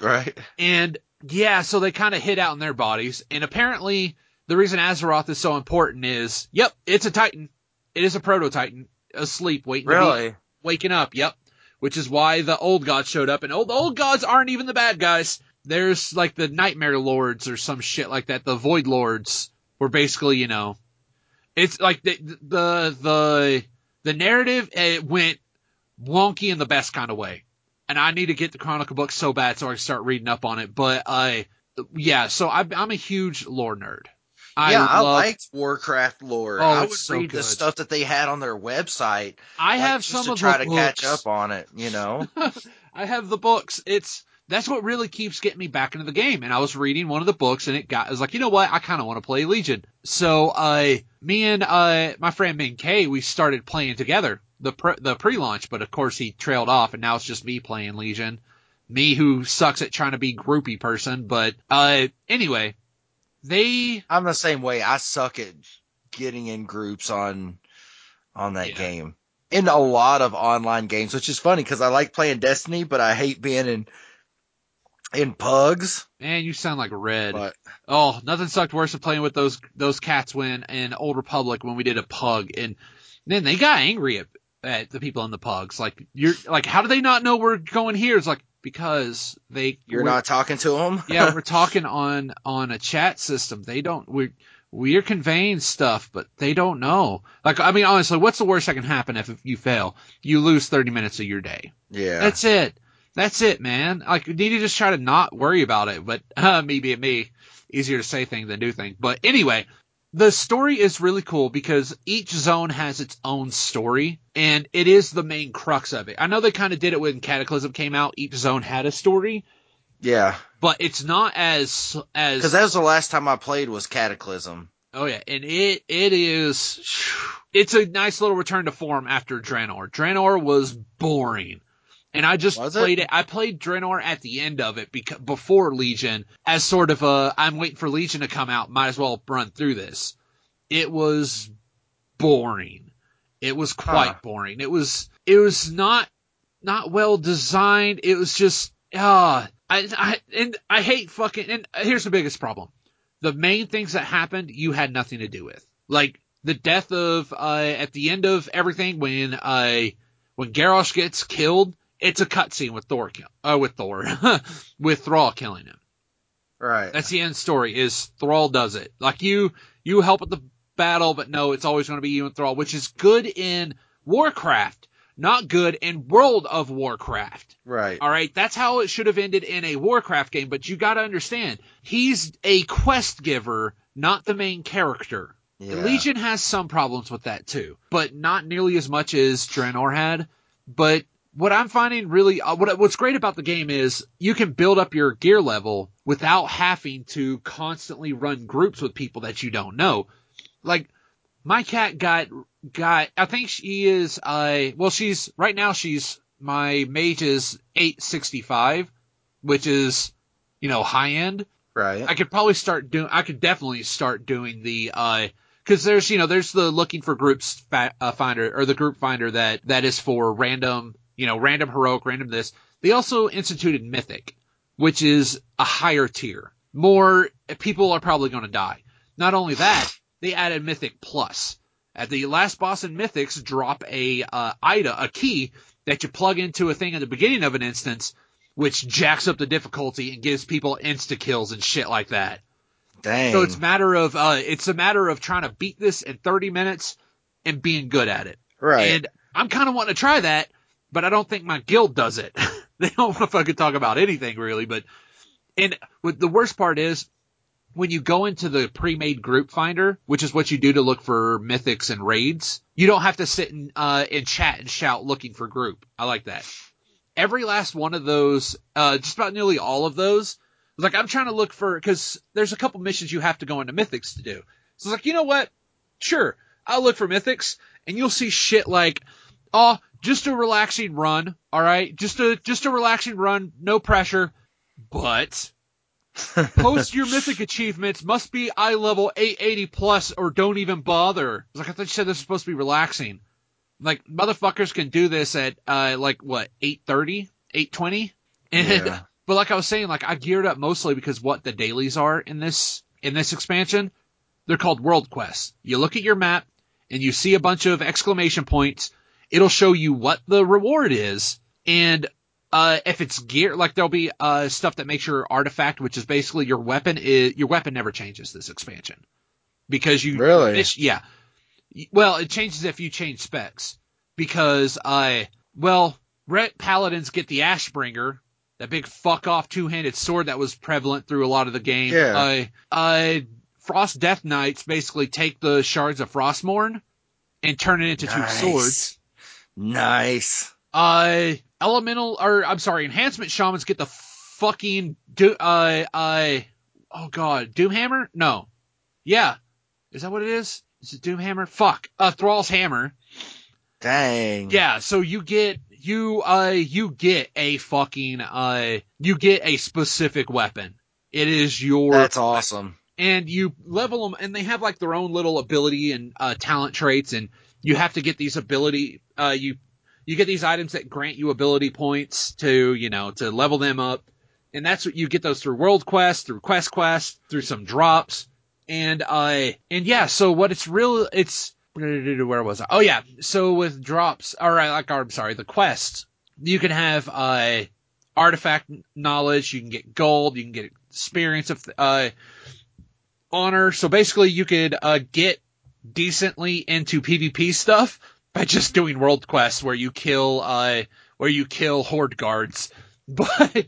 Right. And yeah, so they kind of hid out in their bodies. And apparently, the reason Azeroth is so important is, yep, it's a Titan. It is a proto Titan asleep, waiting to be Really? waking up. Yep. Which is why the old gods showed up. And old, the old gods aren't even the bad guys. There's like the Nightmare Lords or some shit like that. The Void Lords were basically, you know, it's like the, the, the, the narrative it went wonky in the best kind of way. And I need to get the Chronicle book so bad so I can start reading up on it. But, uh, yeah, so I, I'm a huge lore nerd. I yeah, I love, liked Warcraft lore. Oh, I would so read the stuff that they had on their website. I like, have some to of try the to catch up on it. You know. [laughs] I have the books. It's that's what really keeps getting me back into the game. And I was reading one of the books, and it got. I was like, you know what? I kind of want to play Legion. So, uh, me and uh my friend Min K, we started playing together the pre- the pre-launch, but of course he trailed off, and now it's just me playing Legion. Me who sucks at trying to be groupie person, but uh anyway, they I'm the same way. I suck at getting in groups on on that Yeah. game. In a lot of online games, which is funny because I like playing Destiny, but I hate being in in pugs. man, you sound like red. But Oh, nothing sucked worse than playing with those those cats when in Old Republic when we did a pug and then they got angry at, at the people in the pugs. Like you're like, how do they not know we're going here? It's like because they you're not talking to them. [laughs] yeah we're talking on on a chat system. They don't we we're conveying stuff, but they don't know. Like I mean, honestly, what's the worst that can happen if, if you fail? You lose thirty minutes of your day. yeah. That's it. That's it, man. Like, you need to just try to not worry about it. But, uh, me being me, easier to say things than do things. But anyway, the story is really cool because each zone has its own story and it is the main crux of it. I know they kind of did it when Cataclysm came out. Each zone had a story, yeah. but it's not as, as, Because that was the last time I played was Cataclysm. Oh yeah, and it it is it's a nice little return to form after Draenor. Draenor was boring. And I just Was played it? I played Draenor at the end of it before Legion as sort of a I'm waiting for Legion to come out, might as well run through this. It was boring. It was quite Huh. boring. It was it was not not well designed. It was just ah I I and I hate fucking and here's the biggest problem the main things that happened you had nothing to do with. Like the death of uh at the end of everything when uh when Garrosh gets killed, it's a cutscene with Thor kill uh with Thor [laughs] with Thrall killing him. Right. That's the end story is Thrall does it. Like you you help with the battle, but no, it's always going to be you and Thrall, which is good in Warcraft, not good in World of Warcraft. right. All right, that's how it should have ended in a Warcraft game, but you got to understand, he's a quest giver, not the main character. Yeah. Legion has some problems with that too, but not nearly as much as Draenor had. But what I'm finding really, uh, what what's great about the game is you can build up your gear level without having to constantly run groups with people that you don't know. Like my cat got got, I think she is, uh, well, she's right now she's my mage is 865, which is you know high end. Right. I could probably start doing. I could definitely start doing the uh because there's you know there's the looking for groups fa- uh, finder or the group finder that that is for random you know random heroic random this. They also instituted mythic, which is a higher tier. More people are probably going to die. Not only that, they added mythic plus. At the last boss in mythics, drop a uh, ida a key that you plug into a thing at the beginning of an instance which jacks up the difficulty and gives people insta kills and shit like that. Dang. So it's a matter of uh it's a matter of trying to beat this in 30 minutes and being good at it. right. And I'm kind of wanting to try that, but I don't think my guild does it. [laughs] they don't want to fucking talk about anything really, but and the worst part is when you go into the pre-made group finder, which is what you do to look for mythics and raids, you don't have to sit and uh and chat and shout looking for group. I like that every last one of those, uh, just about nearly all of those, Like I'm trying to look for because there's a couple missions you have to go into Mythics to do. So it's like you know what? Sure, I'll look for Mythics, and you'll see shit like, oh, just a relaxing run. All right, just a just a relaxing run, no pressure, but [laughs] Post your mythic achievements must be eye level 880 plus or don't even bother. Like I thought you said this was supposed to be relaxing. Like motherfuckers can do this at uh like what 830, 820, and [laughs] Yeah. but like I was saying, like I geared up mostly because what the dailies are in this in this expansion, they're called world quests. You look at your map and you see a bunch of exclamation points. It'll show you what the reward is, and uh, if it's gear, like there'll be uh stuff that makes your artifact, which is basically your weapon, is your weapon never changes this expansion because you Really? this- yeah. Well, it changes if you change specs because I well, ret paladins get the Ashbringer, that big fuck off two handed sword that was prevalent through a lot of the game. Yeah. Uh, uh, Frost Death Knights basically take the shards of Frostmourne and turn it into two swords. Nice. Uh, elemental, or I'm sorry, enhancement shamans get the fucking do, uh, uh, oh god, Doomhammer? No. Yeah. Is that what it is? Is it Doomhammer? Fuck. Uh, Thrall's Hammer. Dang. Yeah, so you get, you, uh, you get a fucking, uh, you get a specific weapon. It is your That's awesome. and you level them and they have like their own little ability and uh, talent traits and you have to get these ability uh, you you get these items that grant you ability points to you know to level them up and that's what you get those through world quests through quest quests through some drops and uh and yeah so what it's real it's where was I? Oh yeah, so with drops, all right, like I'm sorry, the quests, you can have uh artifact knowledge, you can get gold, you can get experience of uh honor. So basically, you could uh, get decently into PvP stuff by just doing world quests where you kill uh, where you kill horde guards. [laughs] But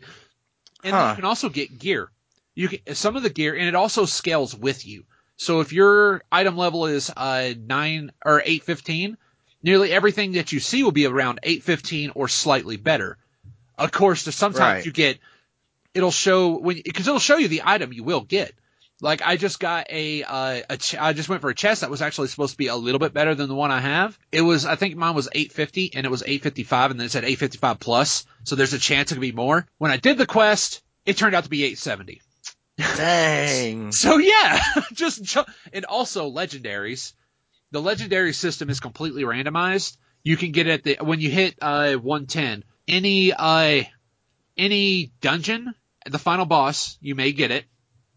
and Huh. you can also get gear. You can some of the gear, and it also scales with you. So if your item level is uh, nine or eight fifteen, nearly everything that you see will be around eight fifteen or slightly better. Of course, sometimes Right. you get it'll show when because it'll show you the item you will get. Like I just got a uh, a ch- I just went for a chest that was actually supposed to be a little bit better than the one I have. It was I think mine was 850 and it was 855 and then it said 855 plus, so there's a chance it could be more. When I did the quest, it turned out to be 870. Dang. [laughs] So yeah, [laughs] just ju- and also legendaries. The legendary system is completely randomized. You can get it at the when you hit uh 110. Any uh any dungeon, the final boss, you may get it.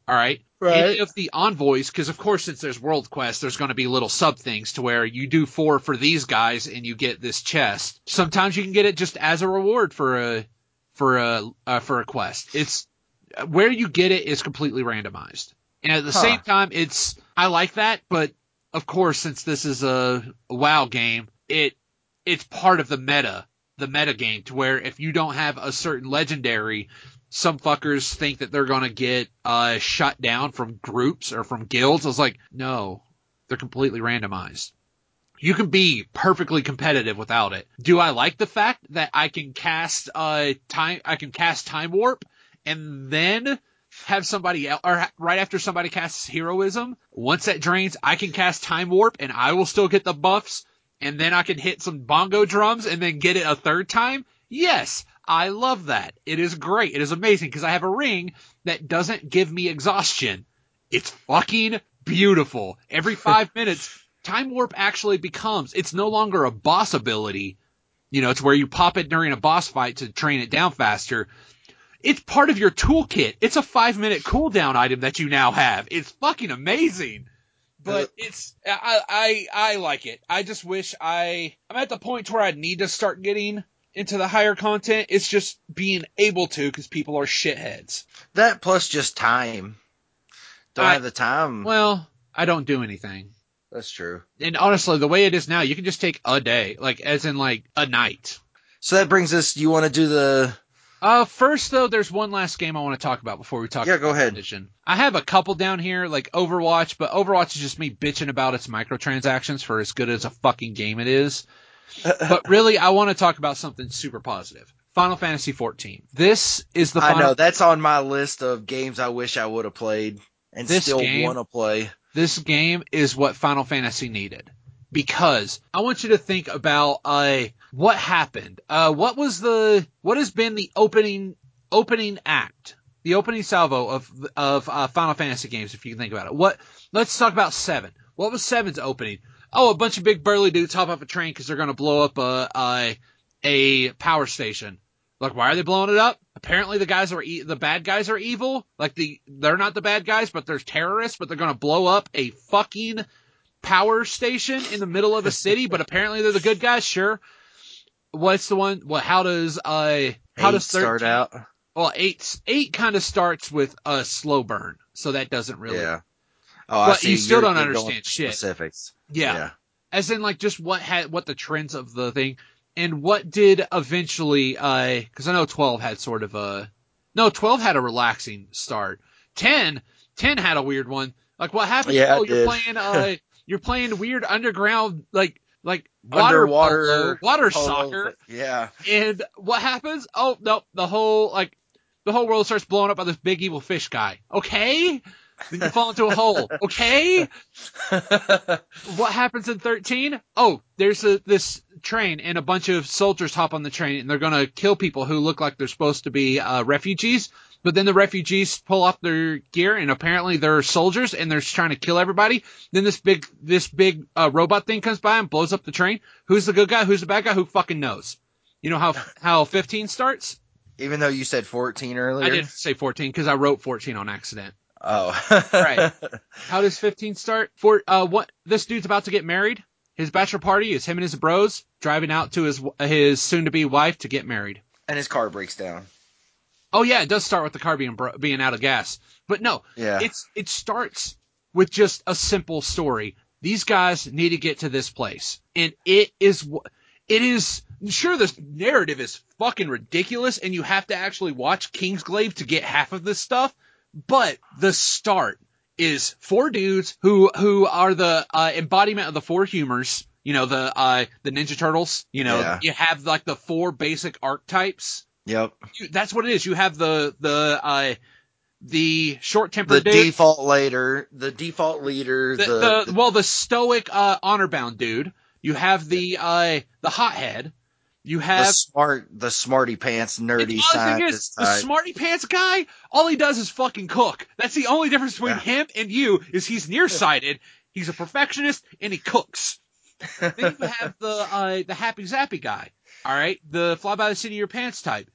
All right. Any of the envoys, because of course, since there's world quest, there's going to be little sub things to where you do four for these guys and you get this chest. Sometimes you can get it just as a reward for a for a uh, for a quest. It's where you get it is completely randomized, and at the Huh. same time, it's I like that, but of course, since this is a WoW game, it it's part of the meta, the meta game, to where if you don't have a certain legendary, some fuckers think that they're gonna get uh shut down from groups or from guilds. I was like, no, they're completely randomized. You can be perfectly competitive without it. Do I like the fact that I can cast uh time I can cast time warp and then have somebody else, or right after somebody casts heroism, once that drains, I can cast time warp and I will still get the buffs and then I can hit some bongo drums and then get it a third time? Yes, I love that. It is great. It is amazing because I have a ring that doesn't give me exhaustion. It's fucking beautiful. Every [laughs] five minutes, time warp actually becomes, it's no longer a boss ability. You know, it's where you pop it during a boss fight to train it down faster. It's part of your toolkit. It's a five minute cooldown item that you now have. It's fucking amazing. But it's I, I I like it. I just wish I I'm at the point where I need to start getting into the higher content. It's just being able to because people are shitheads. That plus just time. Don't I- have the time. Well, I don't do anything. That's true. And honestly, the way it is now, you can just take a day, like as in like a night. So that brings us. You want to do the? Uh, first though, there's one last game I want to talk about before we talk. Yeah, about go ahead. Edition. I have a couple down here, like Overwatch, but Overwatch is just me bitching about its microtransactions for as good as a fucking game it is. But really, I want to talk about something super positive. Final Fantasy 14. This is the I know that's on my list of games I wish I would have played and This still want to play. this game is what Final Fantasy needed because I want you to think about uh what happened. Uh what was the what has been the opening opening act, the opening salvo of of uh, Final Fantasy games if you can think about it. What let's talk about 7. What was seven's opening? Oh, a bunch of big burly dudes hop off a train cuz they're going to blow up a, a a power station. Like why are they blowing it up? Apparently the guys are e- the bad guys are evil. Like the they're not the bad guys, but they're terrorists, but they're going to blow up a fucking power station in the middle of a city, but apparently they're the good guys. Sure. What's the one? What? How does uh? How Eight does start out? Well, eight eight kind of starts with a slow burn, so that doesn't really. Yeah. Oh, I But you still You're- don't you're understand shit. Specifics. Yeah. As in, like, just what had what the trends of the thing, and what did eventually? uh Because I know twelve had sort of a no, twelve had a relaxing start. 10, 10 had a weird one. Like, what happened? Yeah, oh, you're playing uh, [laughs] you're playing weird underground like like water Underwater water Polo- soccer. Yeah. And what happens? Oh no, the whole like the whole world starts blowing up by this big evil fish guy. Okay, then you fall into a hole. Okay, what happens in thirteen? Oh, there's a this train and a bunch of soldiers hop on the train and they're gonna kill people who look like they're supposed to be uh, refugees. But then the refugees pull off their gear and apparently they're soldiers and they're trying to kill everybody. Then this big this big uh, robot thing comes by and blows up the train. Who's the good guy? Who's the bad guy? Who fucking knows? You know how how 15 starts? Even though you said 14 earlier. I didn't say 14 because I wrote 14 on accident. Oh. Right. [laughs] How does 15 start? For uh, what this dude's about to get married. His bachelor party is him and his bros driving out to his his soon to be wife to get married. and his car breaks down. Oh yeah, it does start with the car being bro- being out of gas. But no, Yeah. it's it starts with just a simple story. These guys need to get to this place, and it is it is sure this narrative is fucking ridiculous, and you have to actually watch Kingsglaive to get half of this stuff. But the start is four dudes who who are the uh, embodiment of the four humors. You know the uh, the Ninja Turtles. You know Yeah. you have like the four basic archetypes Yep. you- that's what it is. You have the the uh the short The tempered dude, default leader, the default leader, the, the, the, well the stoic uh honor bound dude. You have the uh the hothead. You have the smart, the smarty pants, nerdy the other thing is the smarty pants guy. All he does is fucking cook. That's the only difference between Yeah. him and you is he's nearsighted. He's a perfectionist and he cooks. then you have the uh, the happy zappy guy. All right, the fly by the seat of your pants type.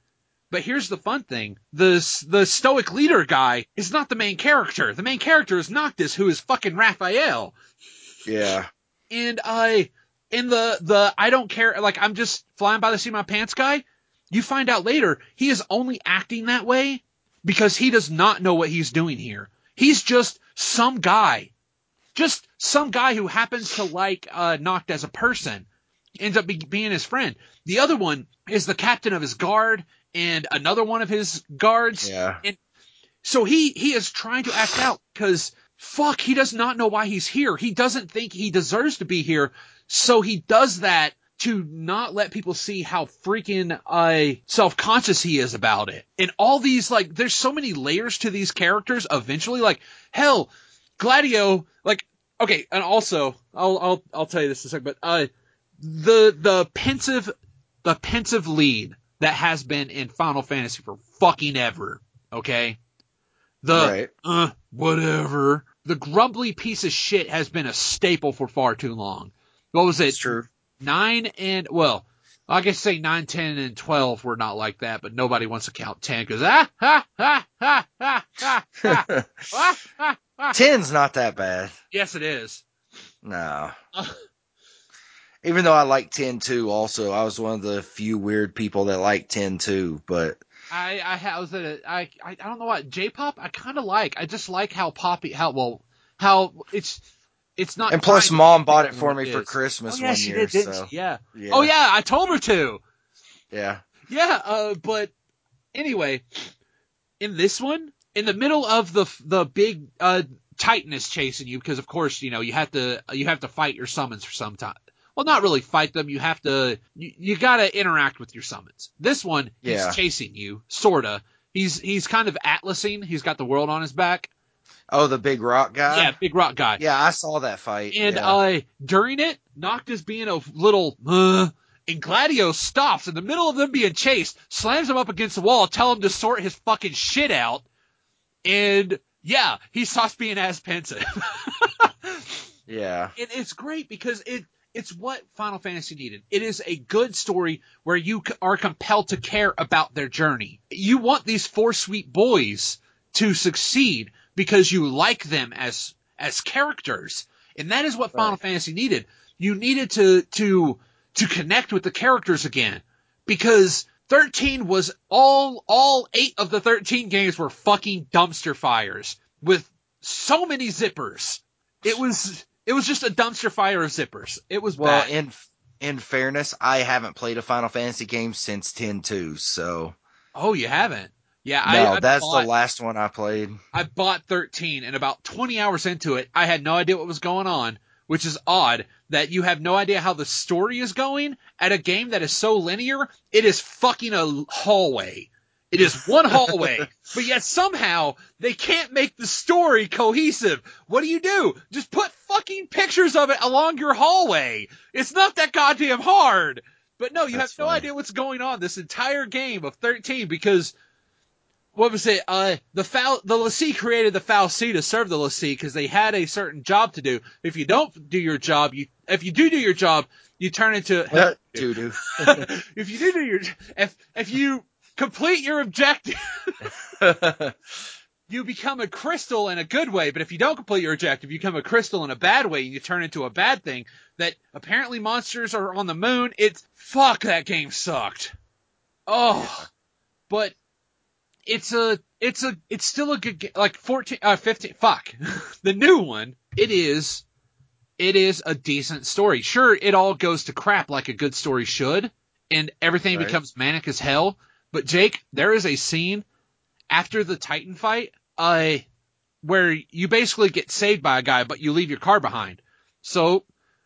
But here's the fun thing: the the stoic leader guy is not the main character. The main character is Noctis, who is fucking Raphael. yeah. And I, in the the I don't care, like I'm just flying by the seat of my pants guy. You find out later he is only acting that way because he does not know what he's doing here. He's just some guy, just some guy who happens to like uh, Noct as a person, ends up be- being his friend. The other one is the captain of his guard and another one of his guards. Yeah. So he he is trying to act out because fuck, he does not know why he's here. He doesn't think he deserves to be here. So he does that to not let people see how freaking uh, self-conscious he is about it. And all these like there's so many layers to these characters eventually like hell Gladio like okay, and also I'll I'll I'll tell you this in a second, but uh the the pensive the pensive lead that has been in Final Fantasy for fucking ever, okay? The right. uh, whatever. The grumbly piece of shit has been a staple for far too long. What was it? It's true. Nine and, well, I guess say nine, ten, and 12 were not like that, but nobody wants to count 10 because ah, ha, ha, ha, ha, ha, ha, ah, ha, ha. Ten's not that bad. Yes, it is. No. Even though I like 10 too, also, I was one of the few weird people that like 10 too, but I, I, I was at a, I, I, I don't know what, J-pop I kind of like. I just like how poppy, how, well, how it's, it's not. and plus mom bought it for me for. Christmas Oh, yeah, one year, did, didn't so she? Yeah. yeah. Oh yeah, I told her to. Yeah. Yeah, uh, but anyway, in this one, in the middle of the the big uh, Titan is chasing you because, of course, you know you have to you have to fight your summons for some time. Well, not really fight them. You have to, you, you gotta interact with your summons. This one, he's chasing you, sorta. He's, he's kind of atlasing. He's got the world on his back. Oh, the big rock guy. yeah, big rock guy. Yeah, I saw that fight. And yeah. uh, during it, Noctis being a little, uh, and Gladio stops in the middle of them being chased, slams him up against the wall, tell him to sort his fucking shit out, and yeah, he stops being as pensive. [laughs] yeah. it, it's great because it it's what Final Fantasy needed. It is a good story where you are compelled to care about their journey. You want these four sweet boys to succeed because you like them as as characters, and that is what Final Right. Fantasy needed. You needed to to to connect with the characters again because 13 was all all 8 of the 13 games were fucking dumpster fires with so many zippers. It was it was just a dumpster fire of zippers. It was Well, bad. in in fairness, I haven't played a Final Fantasy game since 10-2, so oh, you haven't? Yeah, no, I, I that's bought, the last one I played. I bought 13 and about 20 hours into it, I had no idea what was going on, which is odd that you have no idea how the story is going at a game that is so linear. It is fucking a hallway. It is one [laughs] hallway, but yet somehow they can't make the story cohesive. What do you do? Just put fucking pictures of it along your hallway. It's not that goddamn hard. But no, you That's have no funny. idea what's going on this entire game of 13 because what was it? Uh, the foul, the l'Cie created the fal'Cie to serve the l'Cie because they had a certain job to do. If you don't do your job, you, if you do do your job, you turn into, [laughs] Doo doo. [laughs] if you do do your, if, if you complete your objective, [laughs] you become a crystal in a good way, but if you don't complete your objective, you become a crystal in a bad way and you turn into a bad thing that apparently monsters are on the moon. It's, fuck, that game sucked. Oh, but it's a, it's a, it's still a good game, like 14, uh, 15, fuck. [laughs] the new one, it is, it is a decent story. Sure, it all goes to crap like a good story should, and everything Right. becomes manic as hell, but Jake, there is a scene after the Titan fight, uh, where you basically get saved by a guy, but you leave your car behind. So,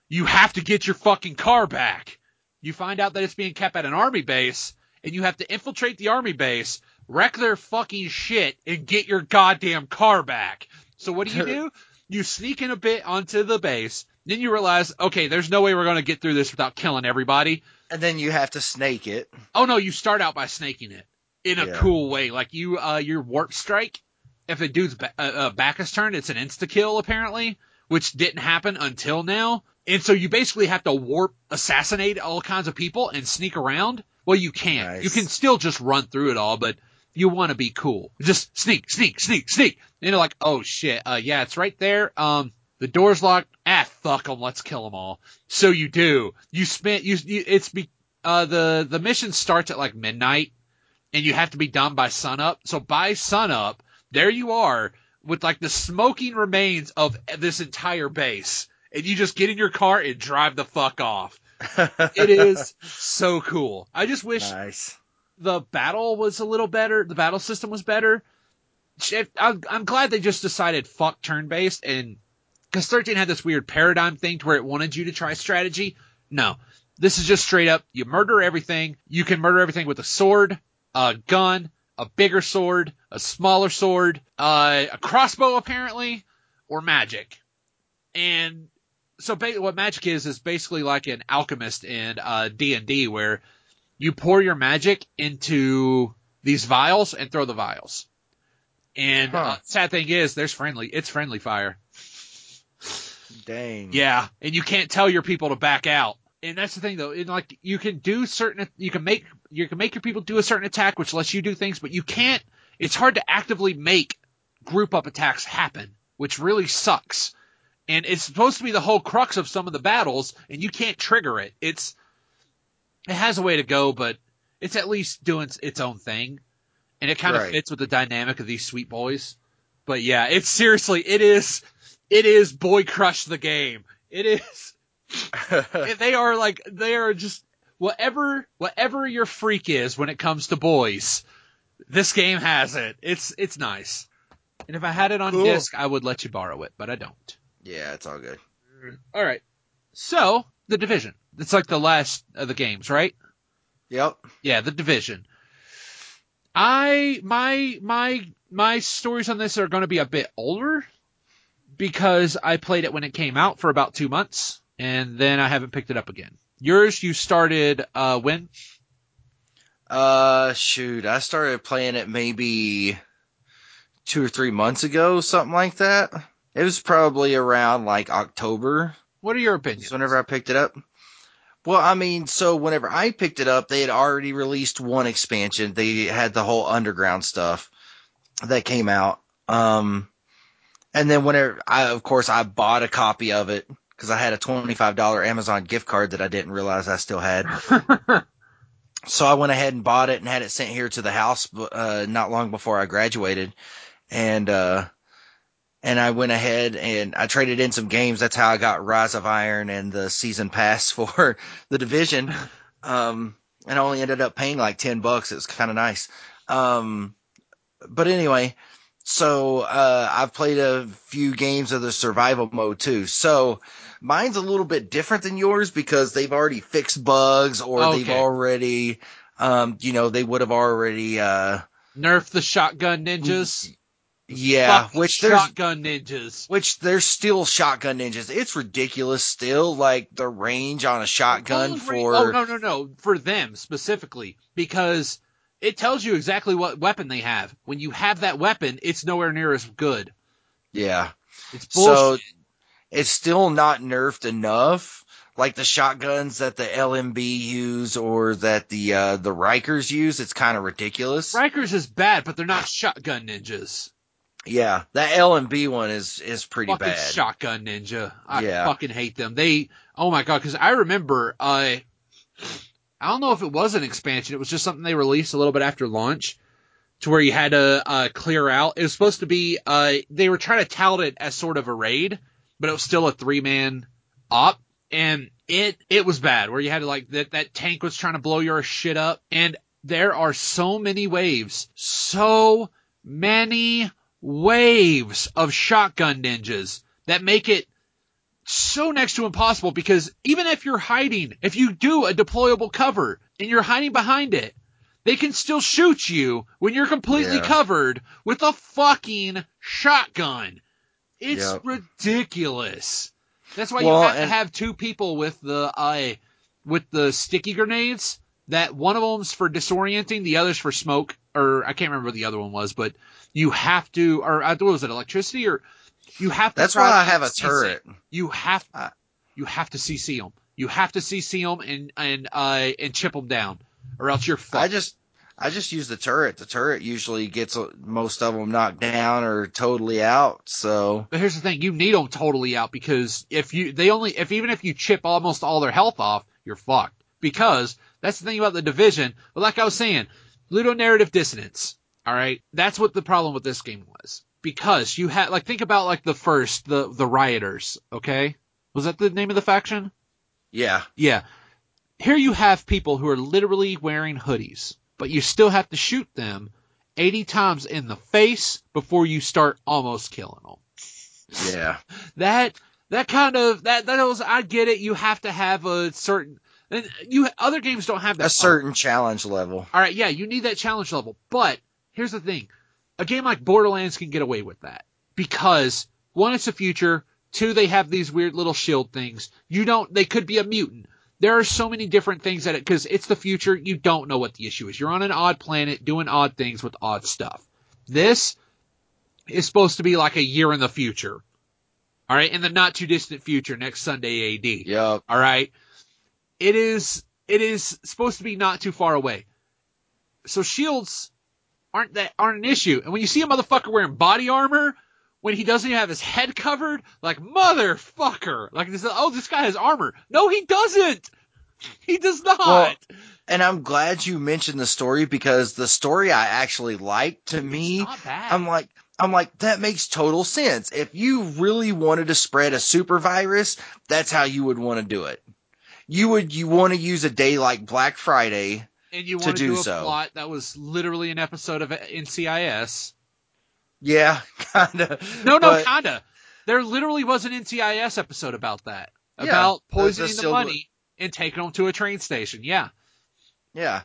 you have to get your fucking car back. You find out that it's being kept at an army base, and you have to infiltrate the army base, wreck their fucking shit, and get your goddamn car back. So what do you [laughs] do? You sneak in a bit onto the base, then you realize, okay, there's no way we're gonna get through this without killing everybody. and then you have to snake it. Oh no, you start out by snaking it in a Yeah. cool way. Like you, uh, your warp strike. If a dude's ba- uh, uh, back is turned, it's an insta kill apparently, which didn't happen until now. And so you basically have to warp assassinate all kinds of people and sneak around. Well, you can't. Nice. You can still just run through it all, but you want to be cool. Just sneak, sneak, sneak, sneak. And you're like, oh shit, uh, yeah, it's right there. Um, the door's locked. Ah, fuck them. Let's kill them all. So you do. You spent, you, you it's be, uh, the, the mission starts at like midnight and you have to be done by sunup. So by sunup, there you are with like the smoking remains of this entire base. And you just get in your car and drive the fuck off. [laughs] It is so cool. I just wish nice. The battle was a little better. The battle system was better. I'm, glad they just decided fuck turn based and because 13 had this weird paradigm thing to where it wanted you to try strategy. No, this is just straight up. You murder everything. You can murder everything with a sword, a gun, a bigger sword, a smaller sword, uh, a crossbow apparently, or magic. And so ba- what magic is is basically like an alchemist in uh, D&D where you pour your magic into these vials and throw the vials. And Huh. uh, sad thing is, there's friendly. It's friendly fire. Dang. Yeah, and you can't tell your people to back out. And that's the thing though, in like you can do certain you can make you can make your people do a certain attack which lets you do things, but you can't it's hard to actively make group up attacks happen, which really sucks. And it's supposed to be the whole crux of some of the battles, and you can't trigger it. It's it has a way to go, but it's at least doing its own thing. And it kind of Right. fits with the dynamic of these sweet boys. But yeah, it's seriously it is it is boy crush the game. It is [laughs] they are like they are just whatever whatever your freak is when it comes to boys. This game has it. It's it's nice. And if I had it on Cool. disc, I would let you borrow it, but I don't. yeah, it's all good. All right. So, The Division. It's like the last of the games, right? Yep. Yeah, the division. I my my my stories on this are going to be a bit older because I played it when it came out for about two months and then I haven't picked it up again. Yours, you started uh when? Uh, shoot, I started playing it maybe two or three months ago, something like that. It was probably around like October. What are your opinions? Whenever I picked it up. Well, I mean, so whenever I picked it up, they had already released one expansion. They had the whole underground stuff that came out. Um, and then whenever I, of course, I bought a copy of it because I had a $25 Amazon gift card that I didn't realize I still had. [laughs] so I went ahead and bought it and had it sent here to the house, uh, not long before I graduated. And, uh, and I went ahead and I traded in some games. That's how I got Rise of Iron and the season pass [laughs] for the division. Um, and I only ended up paying like 10 bucks. It was kind of nice. Um, but anyway, so, uh, I've played a few games of the survival mode too. So mine's a little bit different than yours because they've already fixed bugs or Okay. they've already, um, you know, they would have already, uh, Nerf the shotgun ninjas. Yeah, which there's, shotgun ninjas. Which there's still shotgun ninjas. It's ridiculous still, like the range on a shotgun for oh no no no for them specifically because it tells you exactly what weapon they have. When you have that weapon, it's nowhere near as good. yeah. It's So it's still not nerfed enough. Like the shotguns that the LMB use or that the uh the Rikers use, it's kind of ridiculous. Rikers is bad, but they're not shotgun ninjas. Yeah, that LMB one is is pretty fucking bad. shotgun ninja. I Yeah. fucking hate them. They, oh my god, because I remember, uh, I don't know if it was an expansion. It was just something they released a little bit after launch, to where you had to uh, clear out. It was supposed to be, uh, they were trying to tout it as sort of a raid, but it was still a three man op, and it it was bad. Where you had to like that that tank was trying to blow your shit up, and there are so many waves, so many waves of shotgun ninjas that make it so next to impossible because even if you're hiding, if you do a deployable cover and you're hiding behind it, they can still shoot you when you're completely Yeah. covered with a fucking shotgun. It's Yep. ridiculous. That's why Well, you have to have two people with the uh, with the sticky grenades. That one of them's for disorienting, the other's for smoke, or I can't remember what the other one was, but you have to, or uh, what was it, electricity, or you have to. That's why I have a CC. turret. You have Uh, you have to CC them. You have to CC them and and uh and chip them down, or else you're fucked. I just I just use the turret. The turret usually gets uh, most of them knocked down or totally out. So But here's the thing: you need them totally out because if you they only if even if you chip almost all their health off, you're fucked. Because that's the thing about the division. But like I was saying, ludonarrative dissonance. All right, that's what the problem with this game was. Because you had like think about like the first the the rioters. Okay, was that the name of the faction? yeah, Yeah. Here you have people who are literally wearing hoodies, but you still have to shoot them 80 times in the face before you start almost killing them. yeah, [laughs] That, that kind of, that, that was, I get it. You have to have a certain, and you, other games don't have that. a certain challenge level. All right. Yeah. You need that challenge level. But here's the thing. A game like Borderlands can get away with that because one, it's the future. Two, they have these weird little shield things. You don't, they could be a mutant. There are so many different things that it, cause it's the future. You don't know what the issue is. You're on an odd planet doing odd things with odd stuff. This is supposed to be like a year in the future. All right. In the not too distant future, next Sunday AD. Yep. All right. It is it is supposed to be not too far away. So shields aren't that aren't an issue. And when you see a motherfucker wearing body armor when he doesn't even have his head covered, like motherfucker, like this, oh this guy has armor. No, he doesn't. He does not. Well, And I'm glad you mentioned the story because the story I actually liked to me. I'm like, I'm like, that makes total sense. If you really wanted to spread a super virus, that's how you would want to do it. You would, you want to use a day like Black Friday. And you want to do a so. plot that was literally an episode of NCIS. Yeah, [laughs] kinda. No, no, But- kinda. There literally was an NCIS episode about that. Yeah, About the- the poisoning the, money. and taking them to a train station. Yeah. Yeah.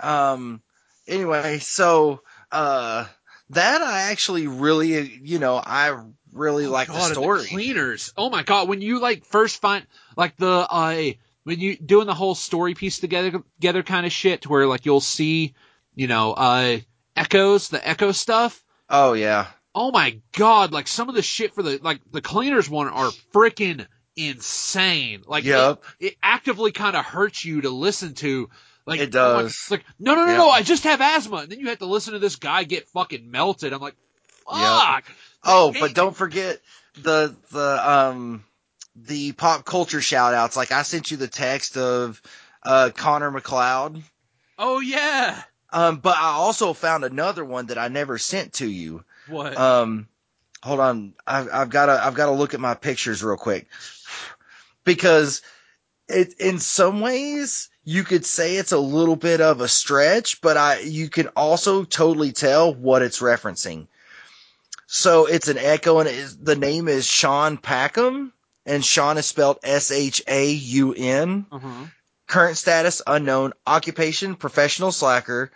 Um. Anyway, so uh, that I actually really, you know, I really Oh, like God, the story. cleaners. Oh my god, when you like first find like the uh when you doing the whole story piece together together kind of shit to where like you'll see, you know, uh echoes, the echo stuff. oh yeah. Oh my god, like some of the shit for the like the cleaners one are freaking insane. Like Yep. it, it actively kind of hurts you to listen to. Like It does. like no, no, no, Yep. no. I just have asthma, and then you have to listen to this guy get fucking melted. I'm like, fuck. Oh, Hey, but don't forget the the um the pop culture shout outs. Like I sent you the text of uh Connor MacLeod. Oh yeah. Um, but I also found another one that I never sent to you. What? Um, hold on. I've, I've got to, I've got to look at my pictures real quick because it, in some ways you could say it's a little bit of a stretch, but I, you can also totally tell what it's referencing. So it's an echo and it is, the name is Shaun Packham and Shaun is spelled S-H-A-U-N. uh-huh. Current status unknown. Occupation professional slacker.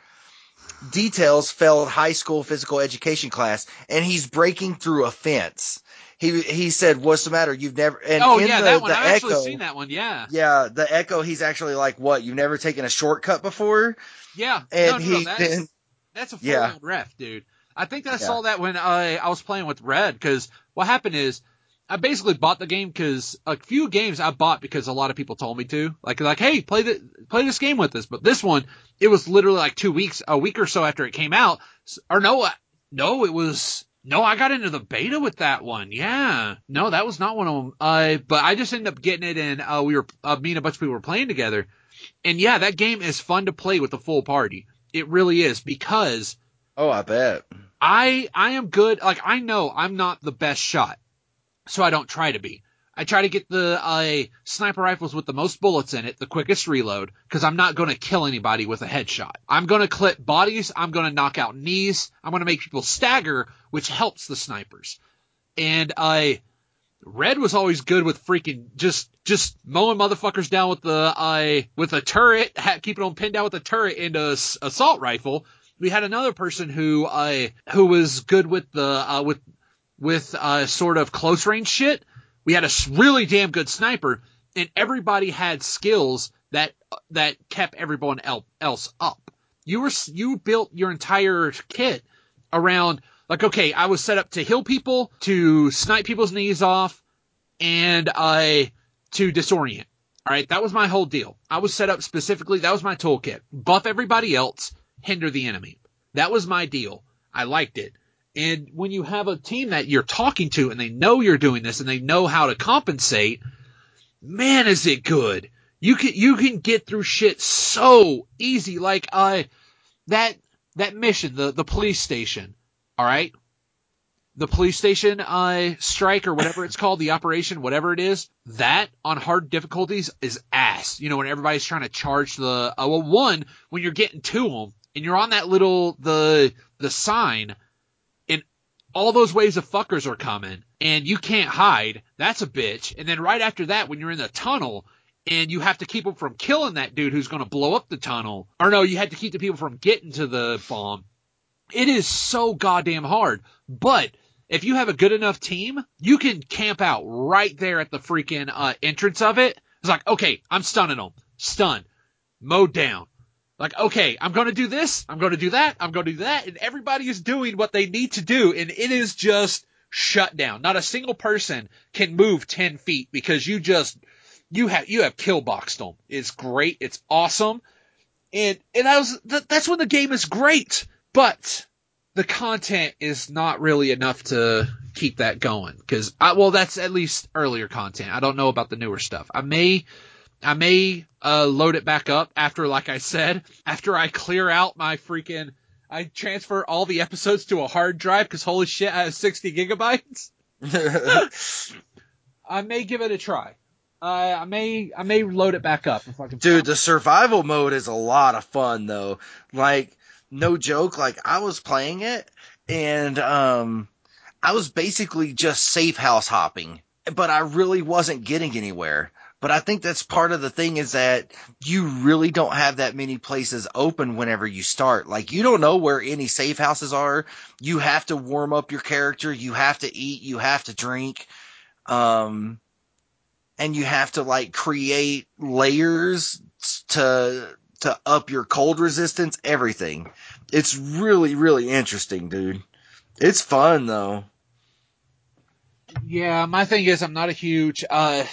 Details failed high school physical education class, and he's breaking through a fence. He he said, "What's the matter? You've never." And Oh in yeah, the, that one. I've echo, actually seen that one. Yeah. Yeah, the echo. He's actually like, "What? You've never taken a shortcut before?" Yeah. And no, no, no, he that's, then that's a full Yeah. ref, dude. I think I Yeah. saw that when I I was playing with Red because what happened is I basically bought the game because a few games I bought because a lot of people told me to like like hey play the play this game with us, but this one it was literally like two weeks a week or so after it came out or no uh, no it was. No, I got into the beta with that one. Yeah. No, that was not one of them. Uh, but I just ended up getting it and, uh, we were, uh, me and a bunch of people were playing together. And yeah, that game is fun to play with the full party. It really is because oh, I bet. I I am good. Like I know I'm not the best shot, so I don't try to be. I try to get the uh, sniper rifles with the most bullets in it, the quickest reload, because I'm not going to kill anybody with a headshot. I'm going to clip bodies. I'm going to knock out knees. I'm going to make people stagger, which helps the snipers. And I, Red was always good with freaking just just mowing motherfuckers down with the uh, with a turret, ha- keeping them pinned down with a turret and a s- assault rifle. We had another person who uh, who was good with the uh, with with uh, sort of close range shit. We had a really damn good sniper, and everybody had skills that that kept everyone else up. You were you built your entire kit around like okay, I was set up to heal people, to snipe people's knees off, and I to disorient. All right, that was my whole deal. I was set up specifically. That was my toolkit. Buff everybody else, hinder the enemy. That was my deal. I liked it. And when you have a team that you're talking to and they know you're doing this and they know how to compensate, man, is it good. You can, you can get through shit so easy. Like, uh, that, that mission, the, the police station. All right. The police station, uh, strike or whatever it's called, the operation, whatever it is, that on hard difficulties is ass. You know, when everybody's trying to charge the, uh, well, one, when you're getting to them and you're on that little, the, the sign, all those waves of fuckers are coming and you can't hide. That's a bitch. And then right after that, when you're in the tunnel and you have to keep them from killing that dude who's going to blow up the tunnel, or no, you had to keep the people from getting to the bomb. It is so goddamn hard. But if you have a good enough team, you can camp out right there at the freaking uh, entrance of it. It's like, okay, I'm stunning them. Stun. Mowed down. Like, okay, I'm going to do this. I'm going to do that. I'm going to do that. And everybody is doing what they need to do. And it is just shut down. Not a single person can move 10 feet because you just, you have, you have kill boxed them. It's great. It's awesome. And, and I was, th- that's when the game is great. But the content is not really enough to keep that going. Cause I, well, that's at least earlier content. I don't know about the newer stuff. I may, I may uh, load it back up after, like I said, after I clear out my freaking. I transfer all the episodes to a hard drive because holy shit, I have 60 gigabytes. [laughs] I may give it a try. Uh, I may I may load it back up if I can. Dude, the survival mode is a lot of fun though. Like, no joke, like I was playing it and um I was basically just safe house hopping, but I really wasn't getting anywhere. But I think that's part of the thing is that you really don't have that many places open whenever you start. Like you don't know where any safe houses are. You have to warm up your character. You have to eat. You have to drink. Um, and you have to like create layers to, to up your cold resistance, everything. It's really, really interesting, dude. It's fun though. Yeah, my thing is I'm not a huge uh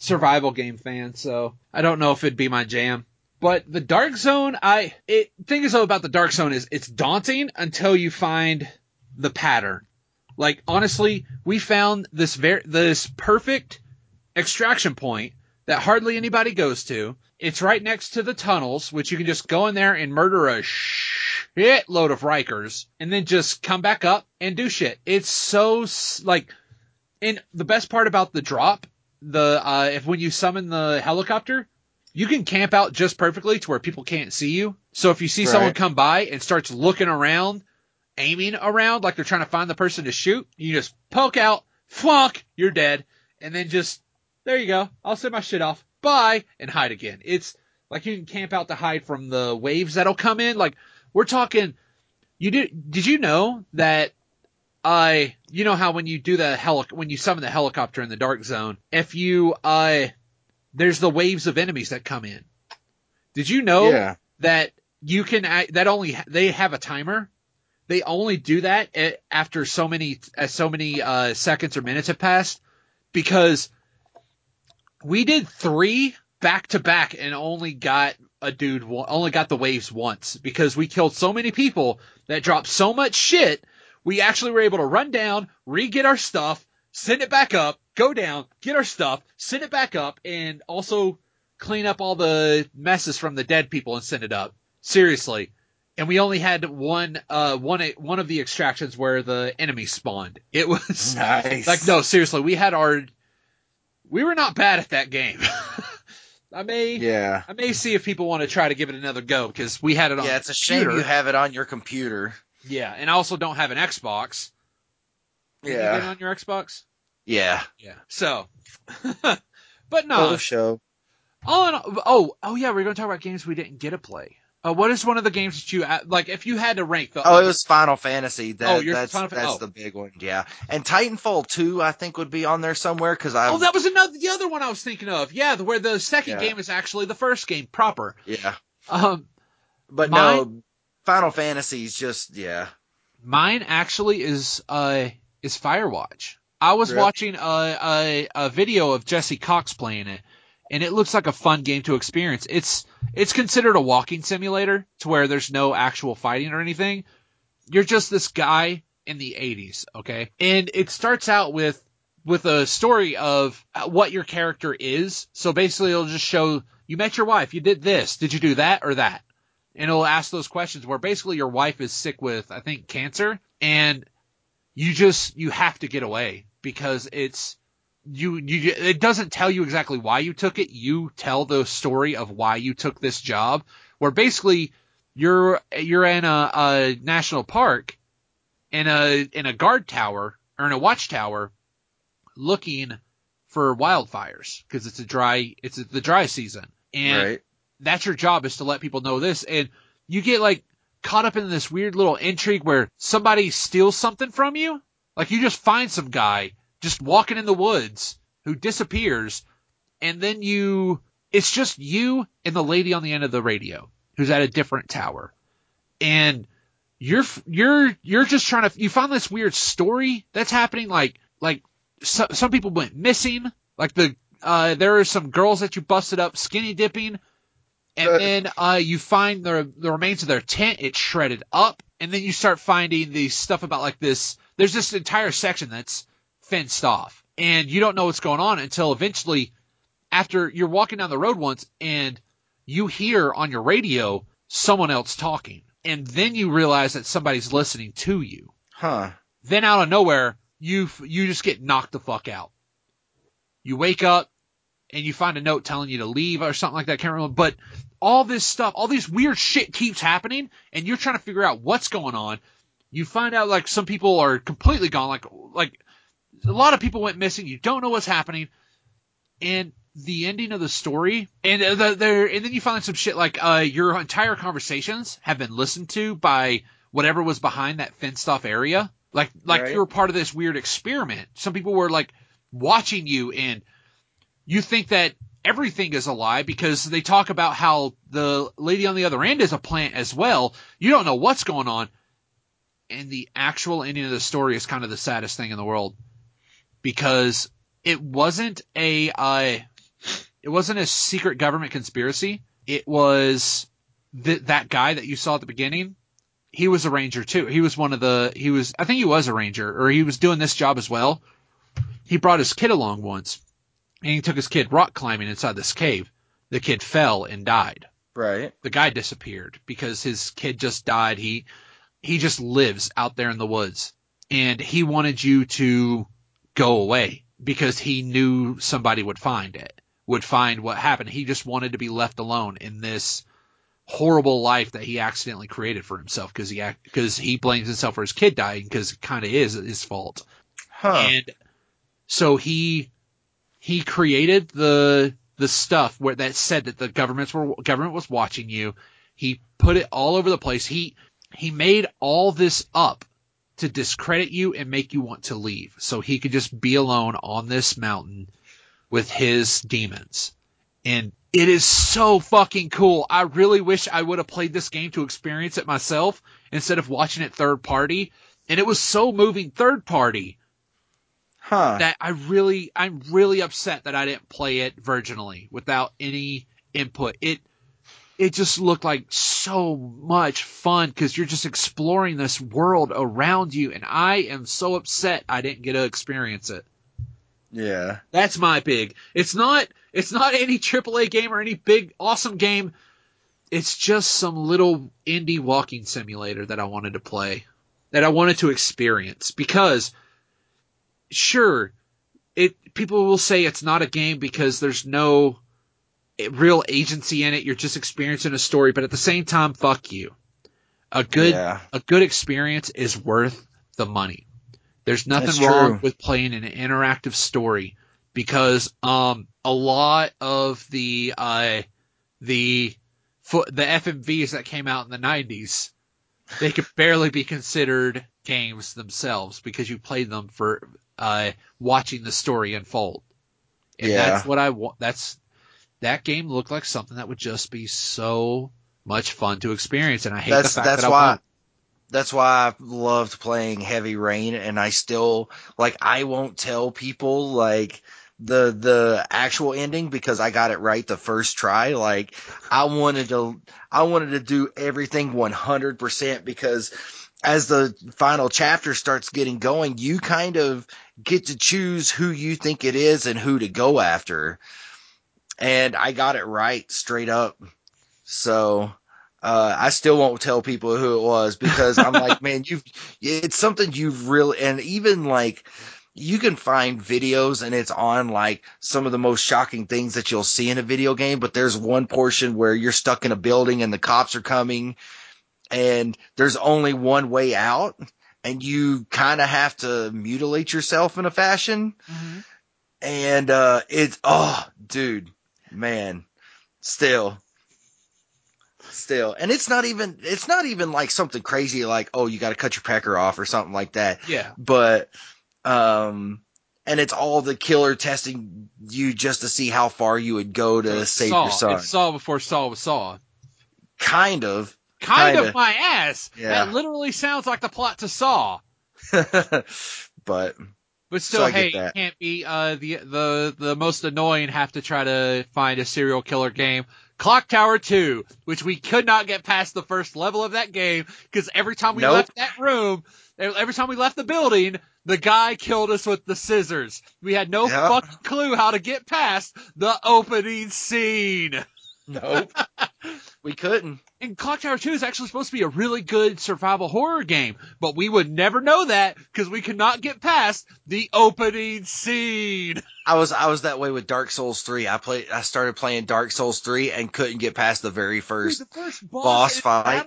survival game fan, so I don't know if it'd be my jam. But the Dark Zone, I it thing is though about the Dark Zone is it's daunting until you find the pattern. Like honestly, we found this very this perfect extraction point that hardly anybody goes to. It's right next to the tunnels, which you can just go in there and murder a shit load of Rikers, and then just come back up and do shit. It's so like, and the best part about the drop the uh, if when you summon the helicopter, you can camp out just perfectly to where people can't see you. So if you see right. someone come by and starts looking around, aiming around like they're trying to find the person to shoot, you just poke out, fuck, you're dead, and then just there you go. I'll set my shit off. Bye and hide again. It's like you can camp out to hide from the waves that'll come in. Like we're talking. You did? Did you know that uh, you know how when you do the heli- when you summon the helicopter in the dark zone, if you, uh, there's the waves of enemies that come in. Did you know yeah. that you can, that only, they have a timer. They only do that after so many, as so many, uh, seconds or minutes have passed because we did three back to back and only got a dude, only got the waves once because we killed so many people that dropped so much shit we actually were able to run down, re-get our stuff, send it back up, go down, get our stuff, send it back up, and also clean up all the messes from the dead people and send it up. Seriously. And we only had one, uh, one, one of the extractions where the enemy spawned. It was [laughs] nice. like, no, seriously, we had our, we were not bad at that game. [laughs] I may, yeah, I may see if people want to try to give it another go because we had it on. Yeah, it's a shame you have it on your computer. Yeah, and I also don't have an Xbox. Can yeah. You get on your Xbox? Yeah. Yeah. So, [laughs] but no. show. All in all, oh, oh yeah, we're going to talk about games we didn't get to play. Uh, what is one of the games that you like? If you had to rank the oh, it was Final Fantasy. That, oh, that's Final that's oh. the big one. Yeah, and Titanfall two, I think, would be on there somewhere because I. Oh, that was another the other one I was thinking of. Yeah, where the second yeah. game is actually the first game proper. Yeah. Um, but no, Final Fantasy is just yeah. Mine actually is uh is Firewatch. I was really? watching a, a a video of Jesse Cox playing it, and it looks like a fun game to experience. It's it's considered a walking simulator to where there's no actual fighting or anything. You're just this guy in the 80s, okay? And it starts out with with a story of what your character is. So basically it'll just show you met your wife, you did this, did you do that or that? And it'll ask those questions where basically your wife is sick with, I think, cancer, and you just you have to get away because it's you you it doesn't tell you exactly why you took it. You tell the story of why you took this job, where basically you're you're in a, a national park in a in a guard tower or in a watchtower looking for wildfires because it's a dry it's a, the dry season and right that's your job is to let people know this. And you get like caught up in this weird little intrigue where somebody steals something from you. Like you just find some guy just walking in the woods who disappears and then you, it's just you and the lady on the end of the radio who's at a different tower. And you're, you're, you're just trying to, you find this weird story that's happening. Like, like so, some people went missing. Like the, uh, there are some girls that you busted up skinny dipping and uh, then uh, you find the the remains of their tent. It's shredded up, and then you start finding the stuff about like this. There's this entire section that's fenced off, and you don't know what's going on until eventually, after you're walking down the road once, and you hear on your radio someone else talking, and then you realize that somebody's listening to you. Huh. Then out of nowhere, you you just get knocked the fuck out. You wake up, and you find a note telling you to leave or something like that. I can't remember, but all this stuff, all this weird shit keeps happening, and you're trying to figure out what's going on. You find out like some people are completely gone, like like a lot of people went missing. You don't know what's happening, and the ending of the story, and the, there, and then you find some shit like uh, your entire conversations have been listened to by whatever was behind that fenced off area. Like, like Right. you were part of this weird experiment. Some people were like watching you, and you think that everything is a lie because they talk about how the lady on the other end is a plant as well. You don't know what's going on. And the actual ending of the story is kind of the saddest thing in the world because it wasn't a uh, it wasn't a secret government conspiracy. It was th- that guy that you saw at the beginning. He was a ranger too. He was one of the he was I think he was a ranger or he was doing this job as well. He brought his kid along once and he took his kid rock climbing inside this cave. The kid fell and died. Right. The guy disappeared because his kid just died. He he just lives out there in the woods and he wanted you to go away because he knew somebody would find it, would find what happened. He just wanted to be left alone in this horrible life that he accidentally created for himself because he because he blames himself for his kid dying because it kind of is his fault. Huh. And so he he created the the stuff where that said that the governments were government was watching you. He put it all over the place. He he made all this up to discredit you and make you want to leave. So he could just be alone on this mountain with his demons. And it is so fucking cool. I really wish I would have played this game to experience it myself instead of watching it third party. And it was so moving third party huh. that I really, I'm really upset that I didn't play it virginally without any input. It, it just looked like so much fun because you're just exploring this world around you, and I am so upset I didn't get to experience it. yeah. That's my big. It's not, it's not any AAA game or any big awesome game. It's just some little indie walking simulator that I wanted to play, that I wanted to experience because sure, it, people will say it's not a game because there's no real agency in it. You're just experiencing a story, but at the same time, fuck you. A good, Yeah. a good experience is worth the money. There's nothing That's wrong true. with playing an interactive story because um a lot of the uh the the FMVs that came out in the 90s they could barely be considered games themselves because you played them for uh watching the story unfold. And Yeah. that's what I want that's that game looked like something that would just be so much fun to experience and I hate That's the fact that's that I why won't. that's why I loved playing Heavy Rain, and I still like I won't tell people like the the actual ending because I got it right the first try. Like I wanted to I wanted to do everything 100% because as the final chapter starts getting going, you kind of get to choose who you think it is and who to go after. And I got it right straight up. So uh, I still won't tell people who it was because I'm like, [laughs] man, you've, it's something you've really, and even like, you can find videos and it's on like some of the most shocking things that you'll see in a video game, but there's one portion where you're stuck in a building and the cops are coming and there's only one way out and you kind of have to mutilate yourself in a fashion. And, uh, it's, oh, dude, man, still, still. And it's not even, it's not even like something crazy like, oh, you got to cut your pecker off or something like that. Yeah. But, um, and it's all the killer testing you just to see how far you would go to save Saw. your son. It's Saw before Saw was Saw. Kind of. Kind Kinda. of my ass. Yeah. That literally sounds like the plot to Saw. [laughs] but But still, So hey, that. can't be uh, the the the most annoying. Have to try to find a serial killer game. Clock Tower 2, which we could not get past the first level of that game because every time we Nope. left that room, every time we left the building, the guy killed us with the scissors. We had no Yeah. fucking clue how to get past the opening scene. nope. [laughs] we couldn't. And Clock Tower 2 is actually supposed to be a really good survival horror game, but we would never know that because we could not get past the opening scene. [laughs] I was I was that way with Dark Souls 3. I played I started playing Dark Souls 3 and couldn't get past the very Dude, first. the first boss, boss fight.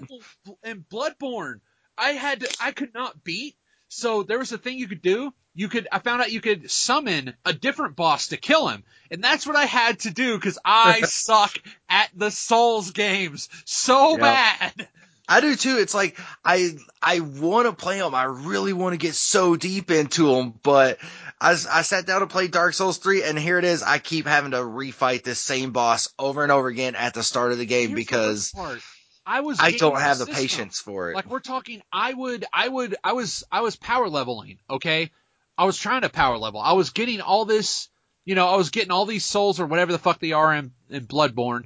and Bloodborne, I had to, I could not beat. So there was a thing you could do you could, I found out you could summon a different boss to kill him. And that's what I had to do because I [laughs] suck at the Souls games so Yep. bad. I do too. It's like I I want to play them. I really want to get so deep into them, but I, I sat down to play Dark Souls 3 and here it is. I keep having to refight this same boss over and over again at the start of the game Here's because part. I was I don't have the system. patience for it. Like we're talking, I would, I would, I was, I was power leveling. Okay, I was trying to power level. I was getting all this, you know, I was getting all these souls or whatever the fuck they are in, in Bloodborne.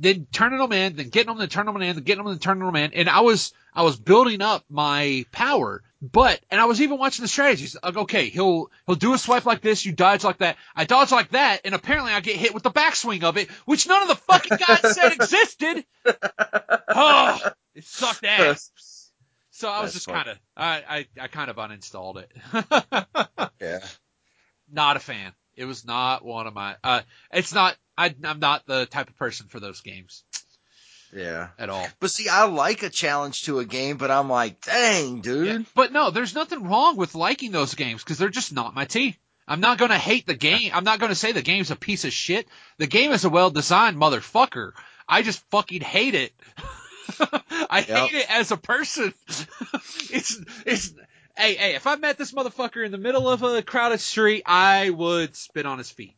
Then turning them in, then getting them, then turning them in, then getting them, then turning them in, and I was, I was building up my power. But, and I was even watching the strategies. Like, okay, he'll, he'll do a swipe like this, you dodge like that. I dodge like that, and apparently I get hit with the backswing of it, which none of the fucking guys said [laughs] existed. Oh, it sucked [laughs] ass. So I was That's just kind of, I, I, I kind of uninstalled it. [laughs] yeah. not a fan. It was not one of my, uh, it's not, I, I'm not the type of person for those games Yeah. at all. But see, I like a challenge to a game, but I'm like, dang, dude. Yeah. But no, there's nothing wrong with liking those games because they're just not my tea. I'm not gonna hate the game. I'm not gonna say the game's a piece of shit. The game is a well designed motherfucker. I just fucking hate it. [laughs] [laughs] I Yep. hate it as a person. [laughs] it's it's hey hey. If I met this motherfucker in the middle of a crowded street, I would spit on his feet.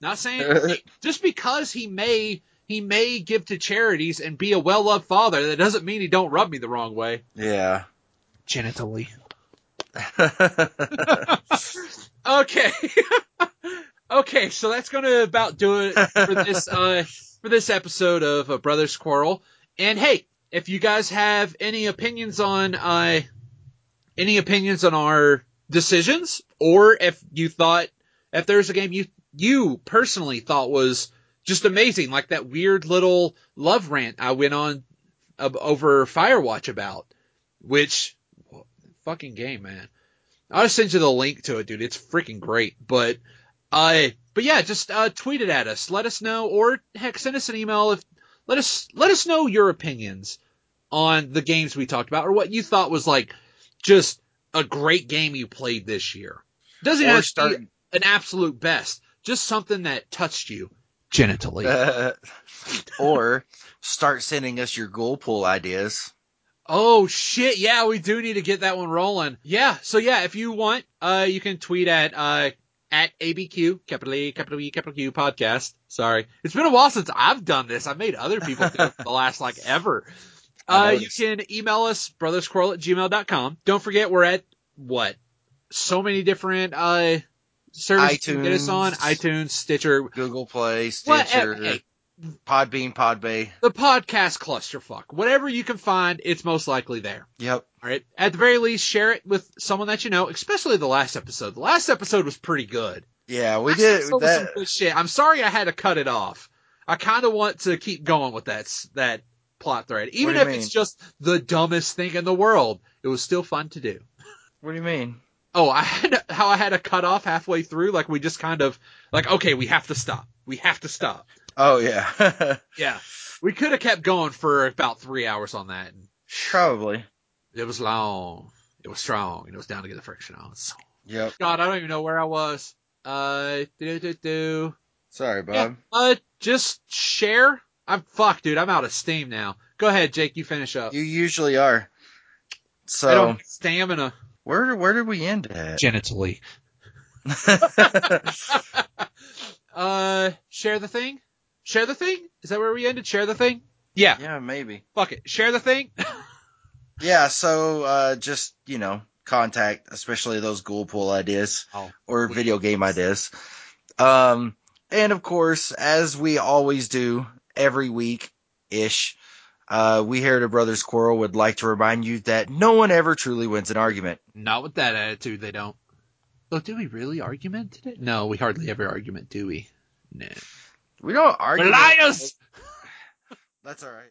Not saying [laughs] just because he may he may give to charities and be a well loved father, that doesn't mean he don't rub me the wrong way. yeah. Genitally. Okay. okay, so that's going to about do it for this uh for this episode of uh, Brothers Quarrel. And hey, if you guys have any opinions on uh any opinions on our decisions or if you thought if there's a game you you personally thought was just amazing like that weird little love rant I went on uh, over Firewatch about which fucking game man I'll send you the link to it, dude. It's freaking great. But, uh, but yeah, just, uh, tweet it at us. Let us know, or heck, send us an email if, let us, let us know your opinions on the games we talked about, or what you thought was like, just a great game you played this year. Doesn't or have to be an absolute best, just something that touched you genitally. [laughs] or start sending us your ghoul pool ideas. Oh shit, yeah, we do need to get that one rolling. Yeah, so yeah, if you want, uh, you can tweet at, uh, at ABQ, capital A, capital E, capital Q podcast. Sorry. It's been a while since I've done this. I've made other people do it for the last like ever. [laughs] Uh, you can email us, brothersquarrel at gmail.com. Don't forget we're at what? So many different, uh, services you can get us on. iTunes. iTunes, Stitcher, Google Play, what, Stitcher, hey, Podbean, Podbay. the podcast clusterfuck. Whatever you can find, it's most likely there. Yep. All right. At the very least, share it with someone that you know, especially the last episode. The last episode was pretty good. Yeah, we did that. some shit. I'm sorry I had to cut it off. I kind of want to keep going with that that plot thread, even if you it's just the dumbest thing in the world. It was still fun to do. What do you mean? Oh, I had how I had to cut off halfway through. Like we just kind of like, okay, we have to stop. We have to stop. Oh yeah, [laughs] Yeah, we could have kept going for about three hours on that. Probably. it was long. It was strong. and It was down to get the friction on. So Yep. God, I don't even know where I was. Uh, do do do. Sorry, Bob. Yeah. Uh, just share. I'm fuck, dude. I'm out of steam now. Go ahead, Jake. You finish up. You usually are. I So don't have stamina. where where did we end at? Genitally. [laughs] uh, share the thing. Share the thing. Is that where we ended? Share the thing. Yeah. yeah, maybe. Fuck it. Share the thing. [laughs] Yeah, so uh, just you know, contact, especially those ghoul pool ideas Oh, or we- video game ideas. Um, and of course, as we always do every week ish, uh, we here at Brothers Quarrel would like to remind you that no one ever truly wins an argument. Not with that attitude. They don't. Oh, do we really argument today? No, we hardly ever argument, do we? No. We don't argue. Liars! That's all right.